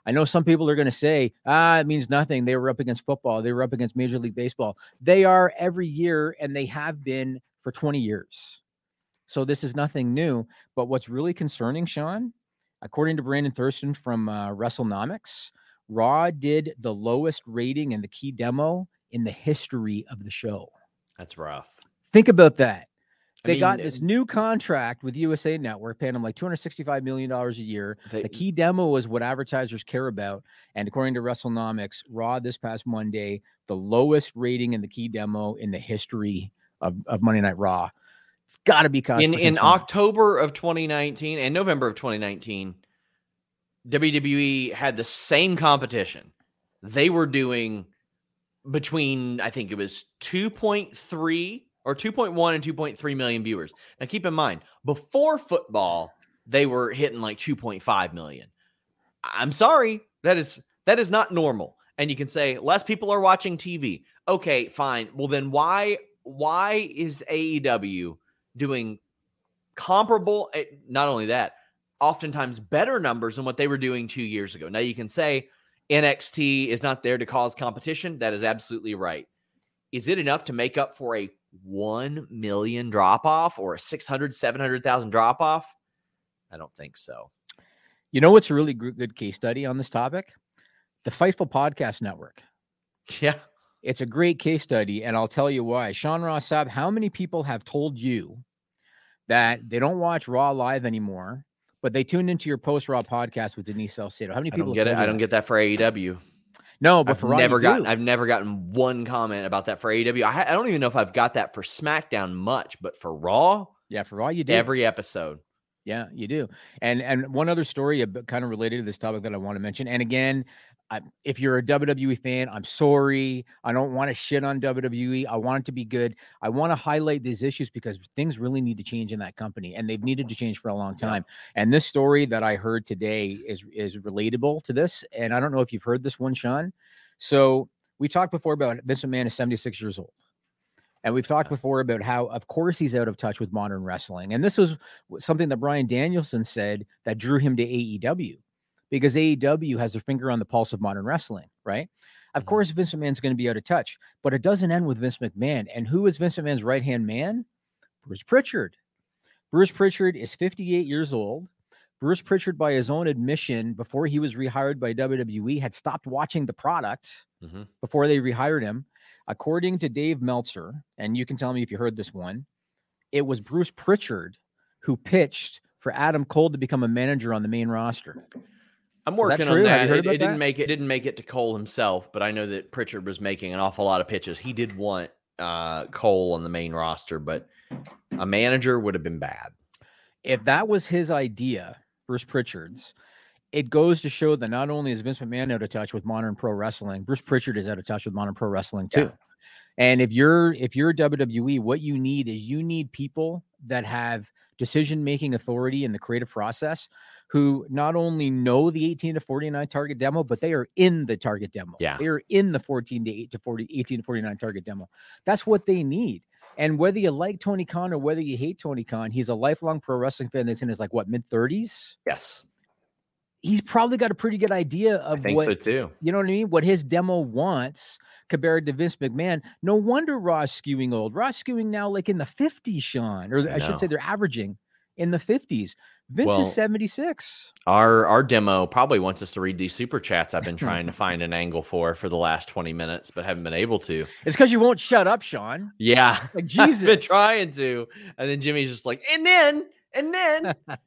I know some people are going to say, ah, it means nothing. They were up against football. They were up against Major League Baseball. They are every year, and they have been for 20 years. So this is nothing new. But what's really concerning, Sean, according to Brandon Thurston from uh, WrestleNomics, Raw did the lowest rating in the key demo in the history of the show. That's rough. Think about that. I They mean, got uh, this new contract with USA Network, paying them like $265 million a year. They- The key demo is what advertisers care about. And according to WrestleNomics, Raw this past Monday, the lowest rating in the key demo in the history of, of Monday Night Raw. It's got to be in in. October of 2019 and November of 2019, WWE had the same competition. They were doing between I think it was 2.3 or 2.1 and 2.3 million viewers. Now keep in mind, before football, they were hitting like 2.5 million. I'm sorry, that is that is not normal. And you can say less people are watching TV. Okay, fine. Well then why why is AEW doing comparable eh, not only that, oftentimes better numbers than what they were doing 2 years ago. Now you can say NXT is not there to cause competition. That is absolutely right. Is it enough to make up for a 1 million drop off or a 600 700,000 drop off? I don't think so. You know what's a really good case study on this topic? The Fightful Podcast Network. (laughs) Yeah. It's a great case study, and I'll tell you why. Sean Ross Sapp, how many people have told you that they don't watch Raw live anymore, but they tuned into your post Raw podcast with Denise Salcedo? How many people get it. I don't that? get that for AEW. No, but I've for Raw, never gotten do. I've never gotten one comment about that for AEW. I, I don't even know if I've got that for SmackDown much, but for Raw, yeah, for Raw, you do. every episode. Yeah, you do. And and one other story kind of related to this topic that I want to mention. And again, I, if you're a WWE fan, I'm sorry. I don't want to shit on WWE. I want it to be good. I want to highlight these issues because things really need to change in that company, and they've needed to change for a long time. And this story that I heard today is is relatable to this. And I don't know if you've heard this one, Sean. So we talked before about Vince McMahon is 76 years old. And we've talked before about how, of course, he's out of touch with modern wrestling. And this was something that Bryan Danielson said that drew him to AEW because AEW has their finger on the pulse of modern wrestling, right? Of Mhm. course, Vince McMahon's going to be out of touch, but it doesn't end with Vince McMahon. And who is Vince McMahon's right hand man? Bruce Pritchard. Bruce Pritchard is 58 years old. Bruce Pritchard, by his own admission, before he was rehired by WWE, had stopped watching the product Mhm. before they rehired him. According to Dave Meltzer, and you can tell me if you heard this one, it was Bruce Pritchard who pitched for Adam Cole to become a manager on the main roster. I'm Is that working on that. It, it didn't that? make it didn't make it to Cole himself, but I know that Pritchard was making an awful lot of pitches. He did want uh, Cole on the main roster, but a manager would have been bad. If that was his idea, Bruce Pritchard's, it goes to show that not only is Vince McMahon out of touch with modern pro wrestling, Bruce Pritchard is out of touch with modern pro wrestling too. Yeah. And if you're if you're WWE, what you need is you need people that have decision making authority in the creative process who not only know the 18 to 49 target demo, but they are in the target demo. Yeah. They are in the 14 to 8 to 40, 18 to 49 target demo. That's what they need. And whether you like Tony Khan or whether you hate Tony Khan, he's a lifelong pro wrestling fan that's in his like what mid 30s. Yes, He's probably got a pretty good idea of what so too. you know what I mean? What his demo wants compared to Vince McMahon. No wonder Raw's skewing old. Raw's skewing now like in the 50s, Sean, or I I, should say they're averaging in the 50s. Vince Well, is 76. Our our demo probably wants us to read these super chats I've been (laughs) trying to find an angle for for the last 20 minutes, but haven't been able to. It's because you won't shut up, Sean. Yeah. Like (laughs) I've been trying to. And then Jimmy's just like, and then, and then. (laughs)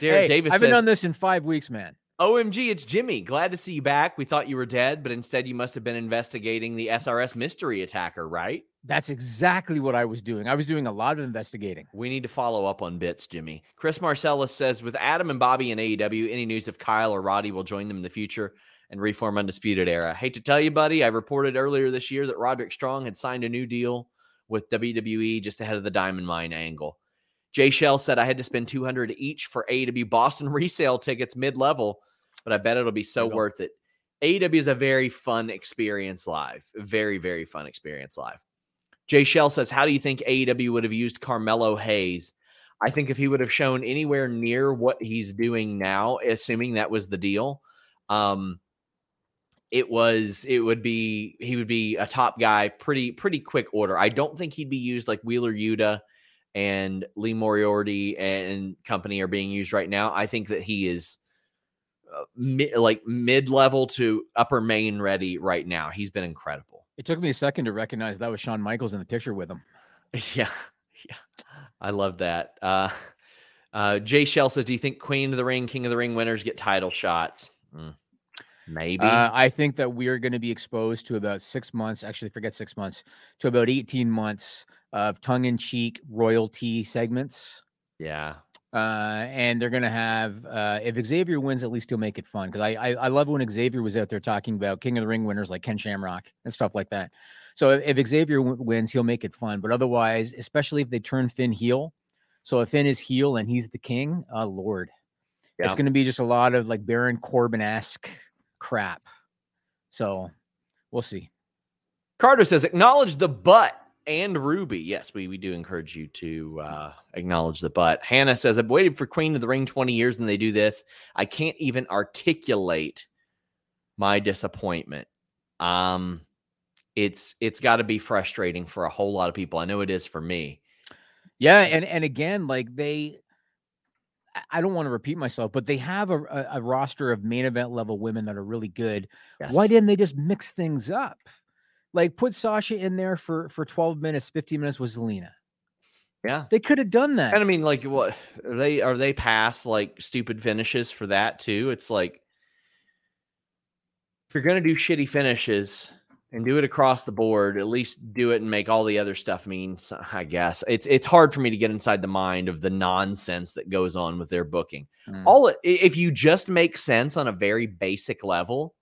Derek hey, Davis I've been says, on this in five weeks, man. OMG, it's Jimmy. Glad to see you back. We thought you were dead, but instead you must have been investigating the SRS mystery attacker, right? That's exactly what I was doing. I was doing a lot of investigating. We need to follow up on bits, Jimmy. Chris Marcellus says, with Adam and Bobby in AEW, any news if Kyle or Roddy will join them in the future and reform Undisputed Era? Hate to tell you, buddy, I reported earlier this year that Roderick Strong had signed a new deal with WWE just ahead of the Diamond Mine angle. Jay Shell said I had to spend 200 each for AEW Boston resale tickets mid-level, but I bet it'll be so There you go. worth it. AEW is a very fun experience live. Very, very fun experience live. Jay Shell says, How do you think AEW would have used Carmelo Hayes? I think if he would have shown anywhere near what he's doing now, assuming that was the deal, Um, it was it would be he would be a top guy pretty pretty quick order. I don't think he'd be used like Wheeler Yuta and Lee Moriarty and company are being used right now. I think that he is uh, mi- like mid level to upper main ready right now. He's been incredible. It took me a second to recognize that was Shawn Michaels in the picture with him. (laughs) Yeah, yeah, I love that. Uh, uh, Jay Shell says, "Do you think Queen of the Ring, King of the Ring winners get title shots?" Mm, maybe. Uh, I think that we are going to be exposed to about six months. Actually, forget six months to about eighteen months of tongue-in-cheek royalty segments. yeah, Uh, and they're going to have uh, if Xavier wins, at least he'll make it fun. Because I, I I love when Xavier was out there talking about King of the Ring winners like Ken Shamrock and stuff like that. So if, if Xavier w- wins, he'll make it fun. But otherwise, especially if they turn Finn heel, so if Finn is heel and he's the king, oh lord, it's going to be just a lot of like Baron Corbin esque crap. So we'll see. Carter says, "Acknowledge the butt." And Ruby, yes, we, we do encourage you to uh, acknowledge the butt. Hannah says, I've waited for Queen of the Ring 20 years and they do this. I can't even articulate my disappointment. Um, it's it's got to be frustrating for a whole lot of people. I know it is for me. Yeah, and and again, like they, I- don't want to repeat myself, but they have a, a, a roster of main event level women that are really good. Why didn't they just mix things up? Like put Sasha in there for for twelve minutes, fifteen minutes with Zelina. Yeah. They could have done that. And I mean, like, what are they are they past like stupid finishes for that too? It's like if you're gonna do shitty finishes and do it across the board, at least do it and make all the other stuff mean. I guess it's it's hard for me to get inside the mind of the nonsense that goes on with their booking. Mm. All if you just make sense on a very basic level.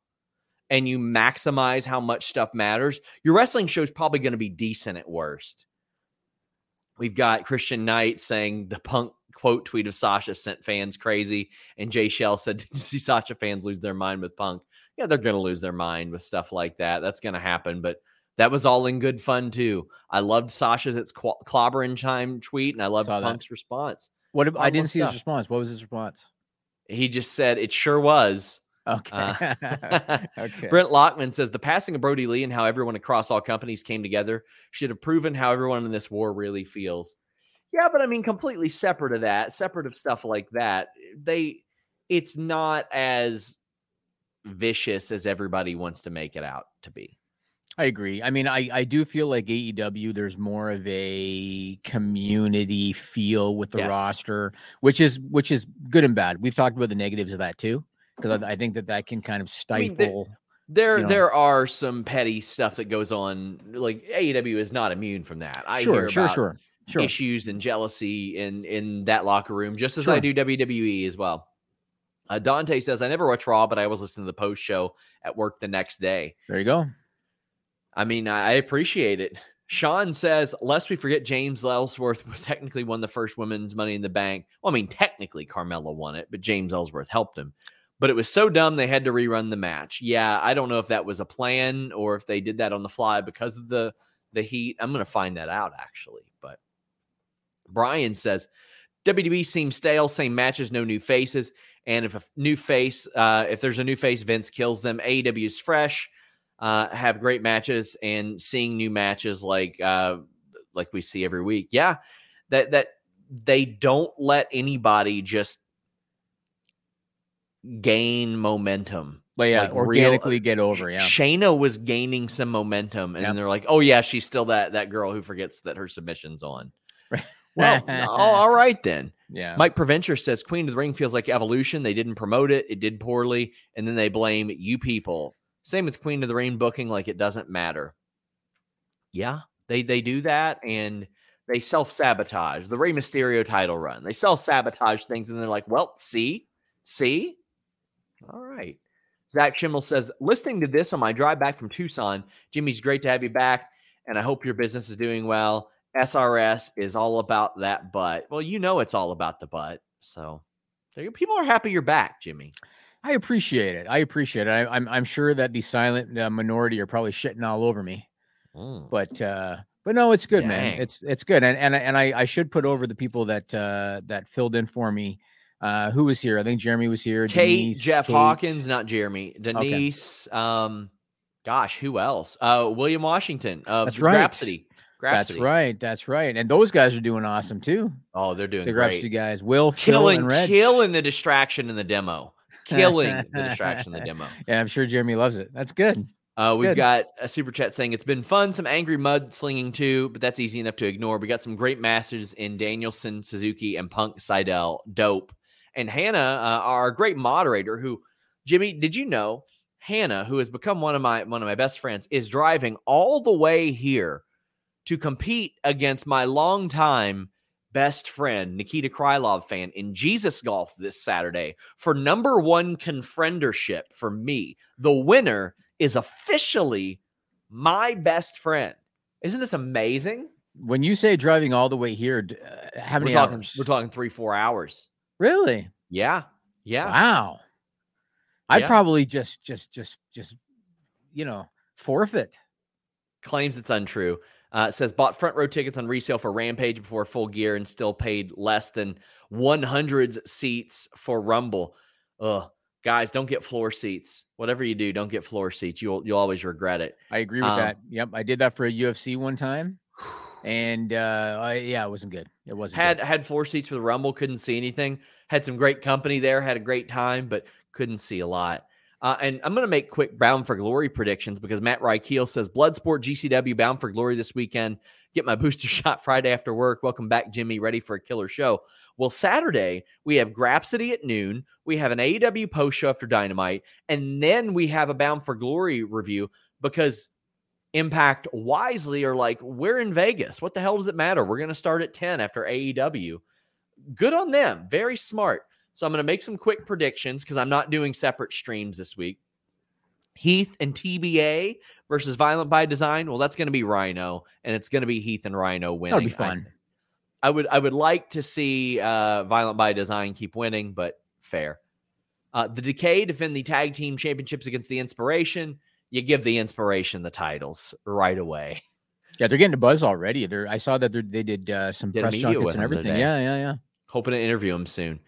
And you maximize how much stuff matters. Your wrestling show is probably going to be decent at worst. We've got Christian Knight saying the punk quote tweet of Sasha sent fans crazy. And Jay Shell said, Did you see Sasha fans lose their mind with punk? Yeah, they're going to lose their mind with stuff like that. That's going to happen. But that was all in good fun, too. I loved Sasha's It's Cl- Clobbering Time tweet, and I loved Saw that. Punk's response. what I didn't see his response. What was his response? He just said, It sure was. Okay. Uh, (laughs) (laughs) okay. Brent Lockman says the passing of Brodie Lee and how everyone across all companies came together should have proven how everyone in this war really feels. Yeah, but I mean, completely separate of that, separate of stuff like that, they it's not as vicious as everybody wants to make it out to be. I agree. I mean, I, I do feel like AEW, there's more of a community feel with the Yes. roster, which is which is good and bad. We've talked about the negatives of that too, because I, I think that that can kind of I mean, the- stifle. There, You know. there are some petty stuff that goes on. Like AEW is not immune from that. I sure, hear sure, about sure, sure. issues and jealousy in in that locker room, just as I do WWE as well. Uh, Dante says, "I never watch Raw, but I always listen to the post show at work the next day." There you go. I mean, I I appreciate it. Sean says, lest we forget, James Ellsworth was technically won the first women's Money in the Bank. Well, I mean, technically Carmella won it, but James Ellsworth helped him. But it was so dumb they had to rerun the match. Yeah, I don't know if that was a plan or if they did that on the fly because of the the heat. I'm going to find that out actually. But Brian says WWE seems stale, same matches, no new faces. And if a new face, uh, if there's a new face, Vince kills them. AEW is fresh, uh, have great matches, and seeing new matches like uh, like we see every week. Yeah, that that they don't let anybody just gain momentum. But yeah, Like real- organically get over. Yeah. Shayna was gaining some momentum, and Yep. they're like, "Oh yeah, she's still that that girl who forgets that her submission's on." Well, (laughs) oh, all right then. Yeah. Mike Preventure says Queen of the Ring feels like evolution. They didn't promote it, it did poorly, and then they blame you people. Same with Queen of the Ring booking, like it doesn't matter. Yeah, they they do that and they self sabotage the Rey Mysterio title run. They self sabotage things, and they're like, "Well, see, see, all right." Zach Schimmel says, listening to this on my drive back from Tucson, Jimmy's great to have you back, and I hope your business is doing well. SRS is all about that butt. Well, you know it's all about the butt. So people are happy you're back, Jimmy. I appreciate it. I appreciate it. I, I'm I'm sure that the silent uh, minority are probably shitting all over me, Mm. but uh, but no, it's good, Dang. man. It's it's good, and and and I I should put over the people that uh, that filled in for me Uh, who was here? I think Jeremy was here. Kate, Denise, Jeff Kate. Hawkins, not Jeremy. Denise. Um, gosh, who else? Uh, William Washington. Uh, That's right. Grapsody. That's right. That's right. And those guys are doing awesome too. Oh, they're doing The. Grapsody guys, Will, Phil, killing, and Reg. killing the distraction in the demo. Killing (laughs) the distraction in the demo. Yeah, I'm sure Jeremy loves it. That's good. Uh, we've good. got a super chat saying it's been fun, some angry mud slinging too, but that's easy enough to ignore. We got some great masters in Danielson, Suzuki, and Punk Sydal. Dope. And Hannah, uh, our great moderator, who Jimmy, did you know Hannah, who has become one of my one of my best friends, is driving all the way here to compete against my longtime best friend Nikita Krylov fan in Jesus Golf this Saturday for number one confriendership for me. The winner is officially my best friend. Isn't this amazing? When you say driving all the way here, uh, how We're many talking hours? we're talking three, four hours. Really? Yeah. Yeah. Wow. I'd Yeah. probably just, just, just, just, you know, forfeit. claims it's untrue. Uh, says bought front row tickets on resale for Rampage before full gear and still paid less than 100 seats for Rumble. Ugh, guys, don't get floor seats. Whatever you do, don't get floor seats. You'll you'll always regret it. I agree with Um, that. Yep, I did that for a UFC one time, (sighs) and uh, I, yeah, it wasn't good. It wasn't Had good. had floor seats for the Rumble, couldn't see anything. Had some great company there, had a great time, but couldn't see a lot. Uh, and I'm going to make quick Bound for Glory predictions because Matt Rykeel says Bloodsport GCW Bound for Glory this weekend. Get my (laughs) booster shot Friday after work. Welcome back, Jimmy. Ready for a killer show. Well, Saturday, we have Grapsody at noon. We have an AEW post show after Dynamite. And then we have a Bound for Glory review because Impact wisely are like, we're in Vegas. What the hell does it matter? We're going to start at 10 after AEW. Good on them. Very smart. So I'm going to make some quick predictions because I'm not doing separate streams this week. Heath and TBA versus Violent by Design. Well, that's going to be Rhino, and it's going to be Heath and Rhino winning. That'll be I fun. think. I would I would like to see uh, Violent by Design keep winning, but fair. Uh, the Decay defend the tag team championships against the Inspiration. You give the Inspiration the titles right away. Yeah, they're getting a buzz already. They're, I saw that they're, did uh, some Did press junkets and everything. today. Yeah, yeah, yeah. Hoping to interview him soon.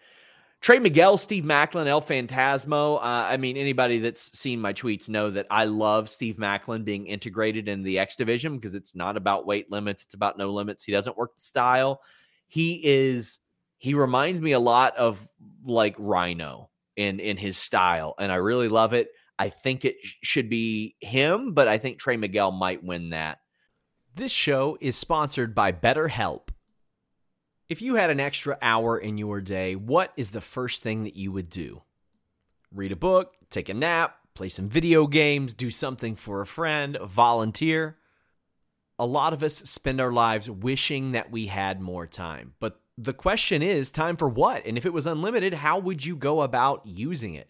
Trey Miguel, Steve Maclin, El Phantasmo. Uh, I mean, anybody that's seen my tweets know that I love Steve Maclin being integrated in the X division because it's not about weight limits; it's about no limits. He doesn't work the style. He is. He reminds me a lot of like Rhino in in his style, and I really love it. I think it sh- should be him, but I think Trey Miguel might win that. This show is sponsored by BetterHelp. If you had an extra hour in your day, what is the first thing that you would do? Read a book, take a nap, play some video games, do something for a friend, volunteer. A lot of us spend our lives wishing that we had more time. But the question is time for what? And if it was unlimited, how would you go about using it?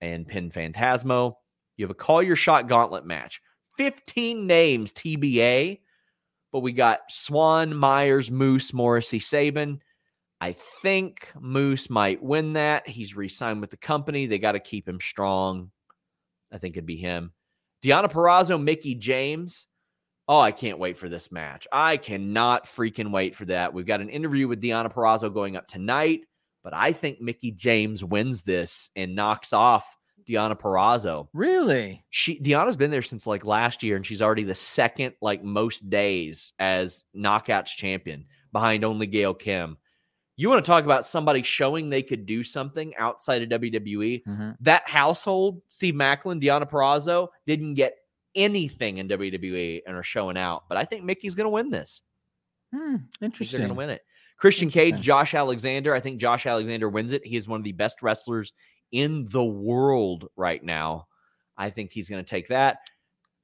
And Pin Phantasmo. You have a call your shot gauntlet match. 15 names TBA, but we got Swann, Myers, Moose, Morrissey, Sabin. I think Moose might win that. He's re signed with the company. They got to keep him strong. I think it'd be him. Deonna Purrazzo, Mickie James. Oh, I can't wait for this match. I cannot freaking wait for that. We've got an interview with Deonna Purrazzo going up tonight, but I think Mickie James wins this and knocks off Deonna Purrazzo. Really? She Deonna's been there since like last year, and she's already the second like most days as knockouts champion behind only Gail Kim. You want to talk about somebody showing they could do something outside of WWE? Mm-hmm. That household, Steve Maclin, Deonna Purrazzo, didn't get anything in WWE and are showing out. But I think Mickie's going to win this. Hmm, I think they're going to win it. Christian Cage, Josh Alexander. I think Josh Alexander wins it. He is one of the best wrestlers in the world right now. I think he's going to take that.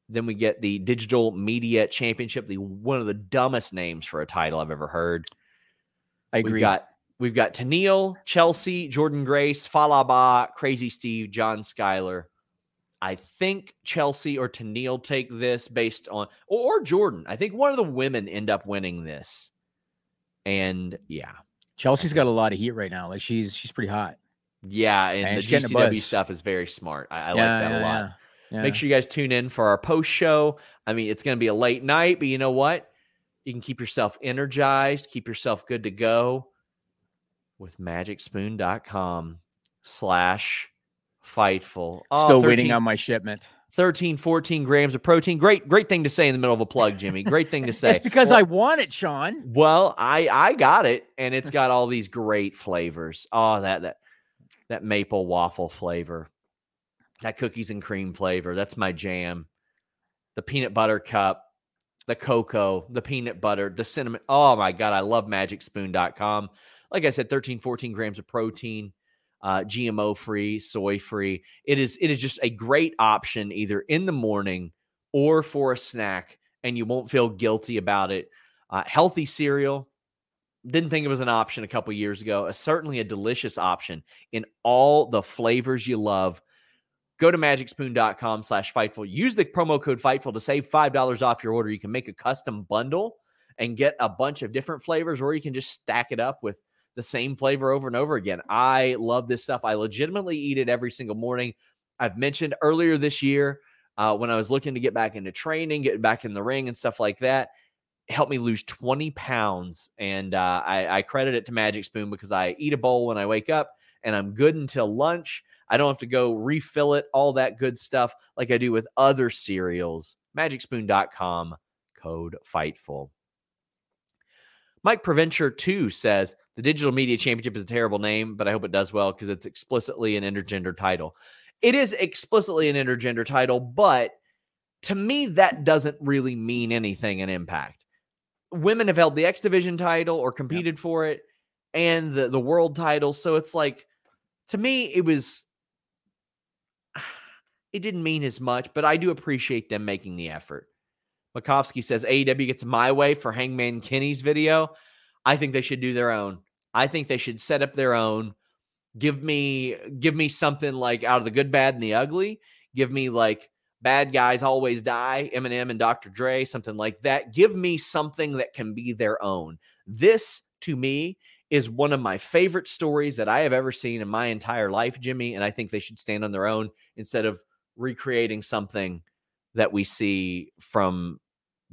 Then we get the Digital Media Championship, the one of the dumbest names for a title I've ever heard. I agree. We've got we've got Tenille, Chelsea, Jordynne Grace, Falaba, Crazzy Steve, John Skyler. I think Chelsea or Tenille take this based on or, or Jordynne. I think one of the women end up winning this. And yeah. Chelsea's got a lot of heat right now. Like she's she's pretty hot. Yeah, and And the GCW stuff is very smart. I, I like Yeah, that a lot. yeah. Yeah. Make sure you guys tune in for our post show. I mean, it's going to be a late night, but you know what? You can keep yourself energized, keep yourself good to go with magicspoon.com slash fightful. Oh, Still 13 waiting on my shipment. 13, 14 grams of protein. Great, great thing to say in the middle of a plug, Jimmy. Great thing to (laughs) say. It's because Well- I want it, Sean. well, I I got it, and it's got all these great flavors. Oh, that that that maple waffle flavor, that cookies and cream flavor. That's my jam. The peanut butter cup, the cocoa, the peanut butter, the cinnamon. Oh my god, I love MagicSpoon.com. Like I said, 13, 14 grams of protein, uh, GMO free, soy free. It is it is just a great option either in the morning or for a snack, and you won't feel guilty about it. Uh, healthy cereal. Didn't think it was an option a couple years ago. Uh, certainly a delicious option in all the flavors you love. Go to magicspoon.com slash fightful. Use the promo code fightful to save $5 off your order. You can make a custom bundle and get a bunch of different flavors, or you can just stack it up with the same flavor over and over again. I love this stuff. I legitimately eat it every single morning. I've mentioned earlier this year uh, when I was looking to get back into training, get back in the ring and stuff like that, helped me lose 20 pounds. And uh, I, I credit it to Magic Spoon because I eat a bowl when I wake up and I'm good until lunch. I don't have to go refill it, all that good stuff like I do with other cereals. MagicSpoon.com, code FIGHTFUL. Mike Proventure 2 says the Digital Media Championship is a terrible name, but I hope it does well because it's explicitly an intergender title. It is explicitly an intergender title, but to me, that doesn't really mean anything in impact. Women have held the X Division title or competed for it and the, the world title. So it's like, to me, it was, (sighs) it didn't mean as much, but I do appreciate them making the effort. Makovsky says AEW gets my way for Hangman Kenny's video. I think they should do their own. I think they should set up their own. Give me give me something like out of the good, bad, and the ugly. Give me like bad guys always die, Eminem and Dr. Dre, something like that. Give me something that can be their own. This to me is one of my favorite stories that I have ever seen in my entire life, Jimmy. And I think they should stand on their own instead of recreating something that we see from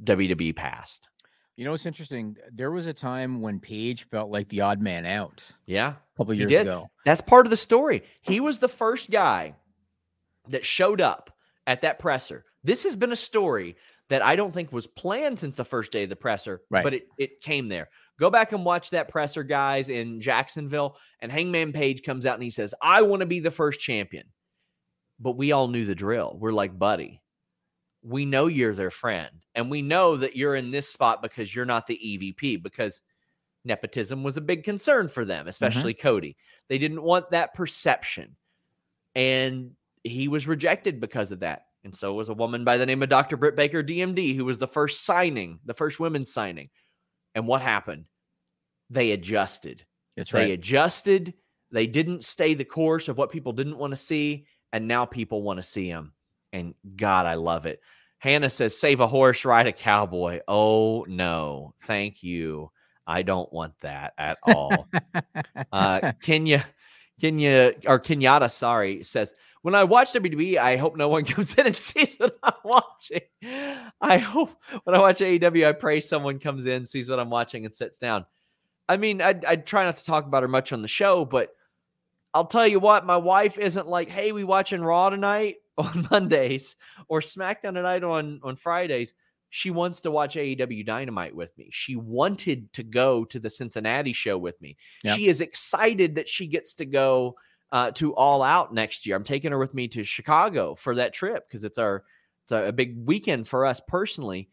WWE past. You know what's interesting? There was a time when Page felt like the odd man out Yeah. a couple years ago. That's part of the story. He was the first guy that showed up at that presser. This has been a story that I don't think was planned since the first day of the presser, Right. but it, it came there. Go back and watch that presser, guys, in Jacksonville. And Hangman Page comes out and he says, I want to be the first champion. But we all knew the drill. We're like, buddy, we know you're their friend. And we know that you're in this spot because you're not the EVP, because nepotism was a big concern for them, mm-hmm. especially Cody. They didn't want that perception. And he was rejected because of that. And so was a woman by the name of Dr. Britt Baker, DMD, who was the first signing, the first women's signing. And what happened? They adjusted. That's They right. adjusted. They didn't stay the course of what people didn't want to see. And now people want to see them. And God, I love it. Hannah says, save a horse, ride a cowboy. Oh, no. Thank you. I don't want that at all. uh, (laughs) Kenya, Kenya, or Kenyatta, sorry, says, when I watch WWE, I hope no one (laughs) comes in and sees what I'm watching. I hope when I watch AEW, I pray someone comes in, sees what I'm watching, and sits down. I mean, I I try not to talk about her much on the show, but I'll tell you what, my wife isn't like, "Hey, we watching Raw tonight on (laughs) Mondays or SmackDown tonight on on Fridays." She wants to watch AEW Dynamite with me. She wanted to go to the Cincinnati show with me. Yep. She is excited that she gets to go uh, to All Out next year. I'm taking her with me to Chicago for that trip because it's our it's a, a big weekend for us personally.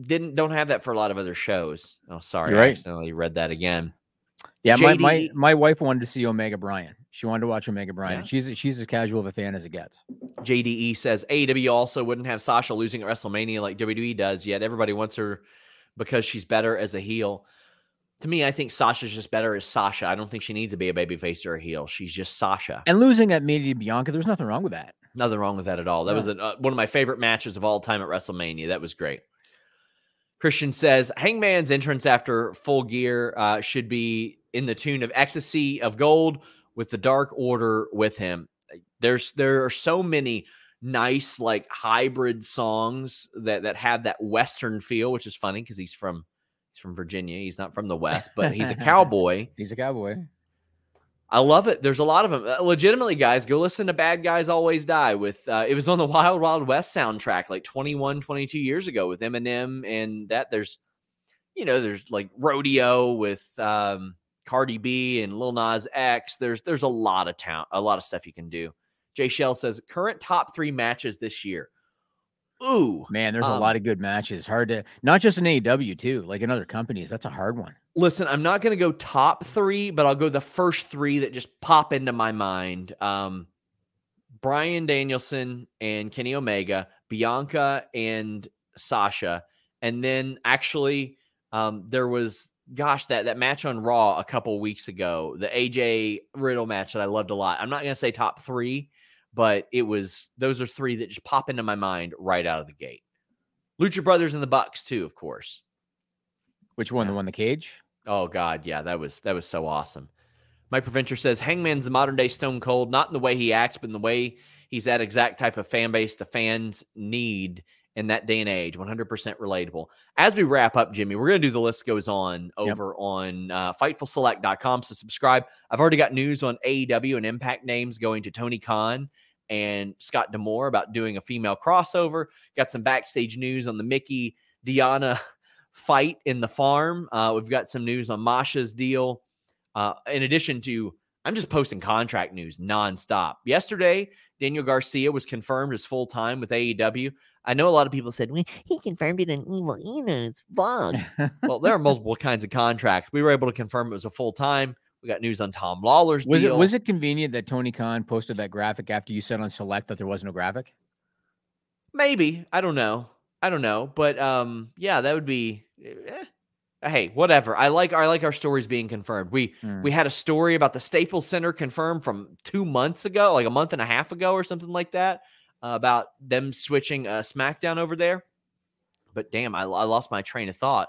Didn't don't have that for a lot of other shows. Oh, sorry, You're right. I accidentally read that again. Yeah, my, my my wife wanted to see Omega Bryan. She wanted to watch Omega Bryan. Yeah. She's she's as casual of a fan as it gets. JDE says AEW also wouldn't have Sasha losing at WrestleMania like WWE does. Yet everybody wants her because she's better as a heel to me, I think Sasha's just better as Sasha. I don't think she needs to be a babyface or a heel. She's just Sasha. And losing at Mania Bianca, there's nothing wrong with that. Nothing wrong with that at all. That was a, uh, one of my favorite matches of all time at WrestleMania. That was great. Christian says Hangman's entrance after full gear uh, should be in the tune of Ecstasy of Gold with the Dark Order with him. There's there are so many nice like hybrid songs that that have that Western feel, which is funny because he's from He's from Virginia. He's not from the West, but he's a (laughs) cowboy. he's a cowboy. I love it. There's a lot of them. Uh, legitimately, guys, go listen to Bad Guys Always Die with uh, it was on the (laughs) Wild Wild West soundtrack like 21, 22 years ago with Eminem and that there's you know, there's like Rodeo with um, Cardi B and Lil Nas X. There's there's a lot of town, a lot of stuff you can do. Jay Shell says current top 3 matches this year. Ooh, man, there's um, a lot of good matches. Hard to not just in AEW too, like in other companies. That's a hard one. Listen, I'm not going to go top three, but I'll go the first three that just pop into my mind. Um, Bryan Danielson and Kenny Omega, Bianca and Sasha, and then actually um, there was gosh that that match on Raw a couple weeks ago, the AJ Riddle match that I loved a lot. I'm not going to say top three but it was those are three that just pop into my mind right out of the gate. Lucha Brothers and the Bucks too, of course. Which one? The one the cage? Oh God, yeah, that was that was so awesome. Mike Preventure says Hangman's the modern day Stone Cold, not in the way he acts, but in the way he's that exact type of fan base the fans need in that day and age. 100% relatable. As we wrap up, Jimmy, we're going to do the list goes on over yep. on uh, FightfulSelect.com. So subscribe. I've already got news on AEW and Impact names going to Tony Khan and Scott D'Amore about doing a female crossover. Got some backstage news on the Mickie Deonna (laughs) fight in the farm. Uh, we've got some news on Masha's deal. Uh, in addition to, I'm just posting contract news nonstop. Yesterday, Daniel Garcia was confirmed as full time with AEW. I know a lot of people said, well, he confirmed it in Evil Uno's vlog. (laughs) well, there are multiple kinds of contracts. We were able to confirm it was a full time. We got news on Tom Lawlor's was deal. It, was it convenient that Tony Khan posted that graphic after you said on Select that there was no graphic? Maybe. I don't know. I don't know. But um, yeah, that would be. Eh. Hey, whatever. I like I like our stories being confirmed. We mm. we had a story about the Staples Center confirmed from two months ago, like a month and a half ago, or something like that, uh, about them switching uh, SmackDown over there. But damn, I, I lost my train of thought.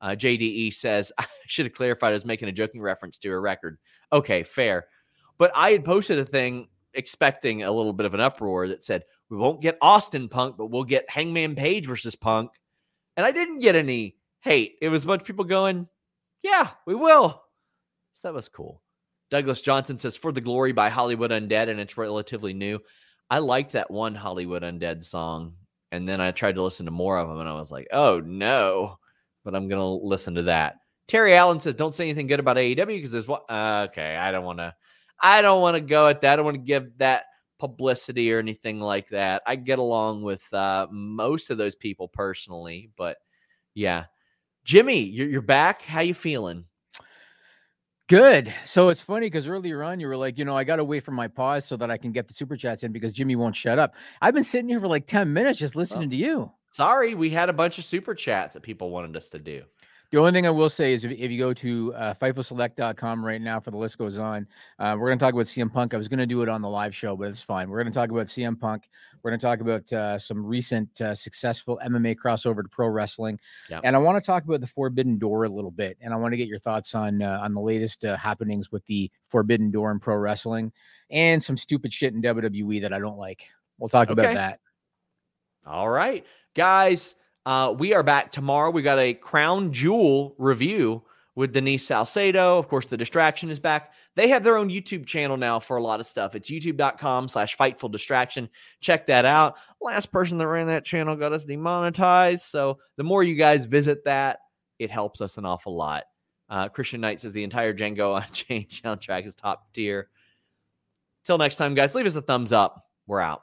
Uh, JDE says, (laughs) I should have clarified I was making a joking reference to a record. Okay, fair. But I had posted a thing expecting a little bit of an uproar that said, we won't get Austin Punk, but we'll get Hangman Page versus Punk. And I didn't get any hate. It was a bunch of people going, yeah, we will. So that was cool. Douglas Johnson says, For the Glory by Hollywood Undead, and it's relatively new. I liked that one Hollywood Undead song. And then I tried to listen to more of them, and I was like, oh no but I'm going to listen to that. Terry Allen says, "Don't say anything good about AEW because there's what." Uh, okay, I don't want to. I don't want to go at that. I don't want to give that publicity or anything like that. I get along with uh, most of those people personally, but yeah, Jimmy, you're, you're back. How you feeling? Good. So it's funny because earlier on you were like, you know, I got to wait for my pause so that I can get the super chats in because Jimmy won't shut up. I've been sitting here for like 10 minutes just listening oh. to you. Sorry, we had a bunch of super chats that people wanted us to do. The only thing I will say is if, if you go to uh, FightfulSelect.com right now for the list goes on, uh, we're going to talk about CM Punk. I was going to do it on the live show, but it's fine. We're going to talk about CM Punk. We're going to talk about uh, some recent uh, successful MMA crossover to pro wrestling, Yep. and I want to talk about the Forbidden Door a little bit. And I want to get your thoughts on uh, on the latest uh, happenings with the Forbidden Door in pro wrestling and some stupid shit in WWE that I don't like. We'll talk about that. All right, guys, uh, we are back tomorrow. We got a Crown Jewel review with Denise Salcedo. Of course, the distraction is back. They have their own YouTube channel now for a lot of stuff. It's youtube.com slash fightful distraction. Check that out. Last person that ran that channel got us demonetized. So the more you guys visit that, it helps us an awful lot. Uh, Christian Knight says the entire Django (laughs) Unchained soundtrack is top tier. Till next time, guys, leave us a thumbs up. We're out.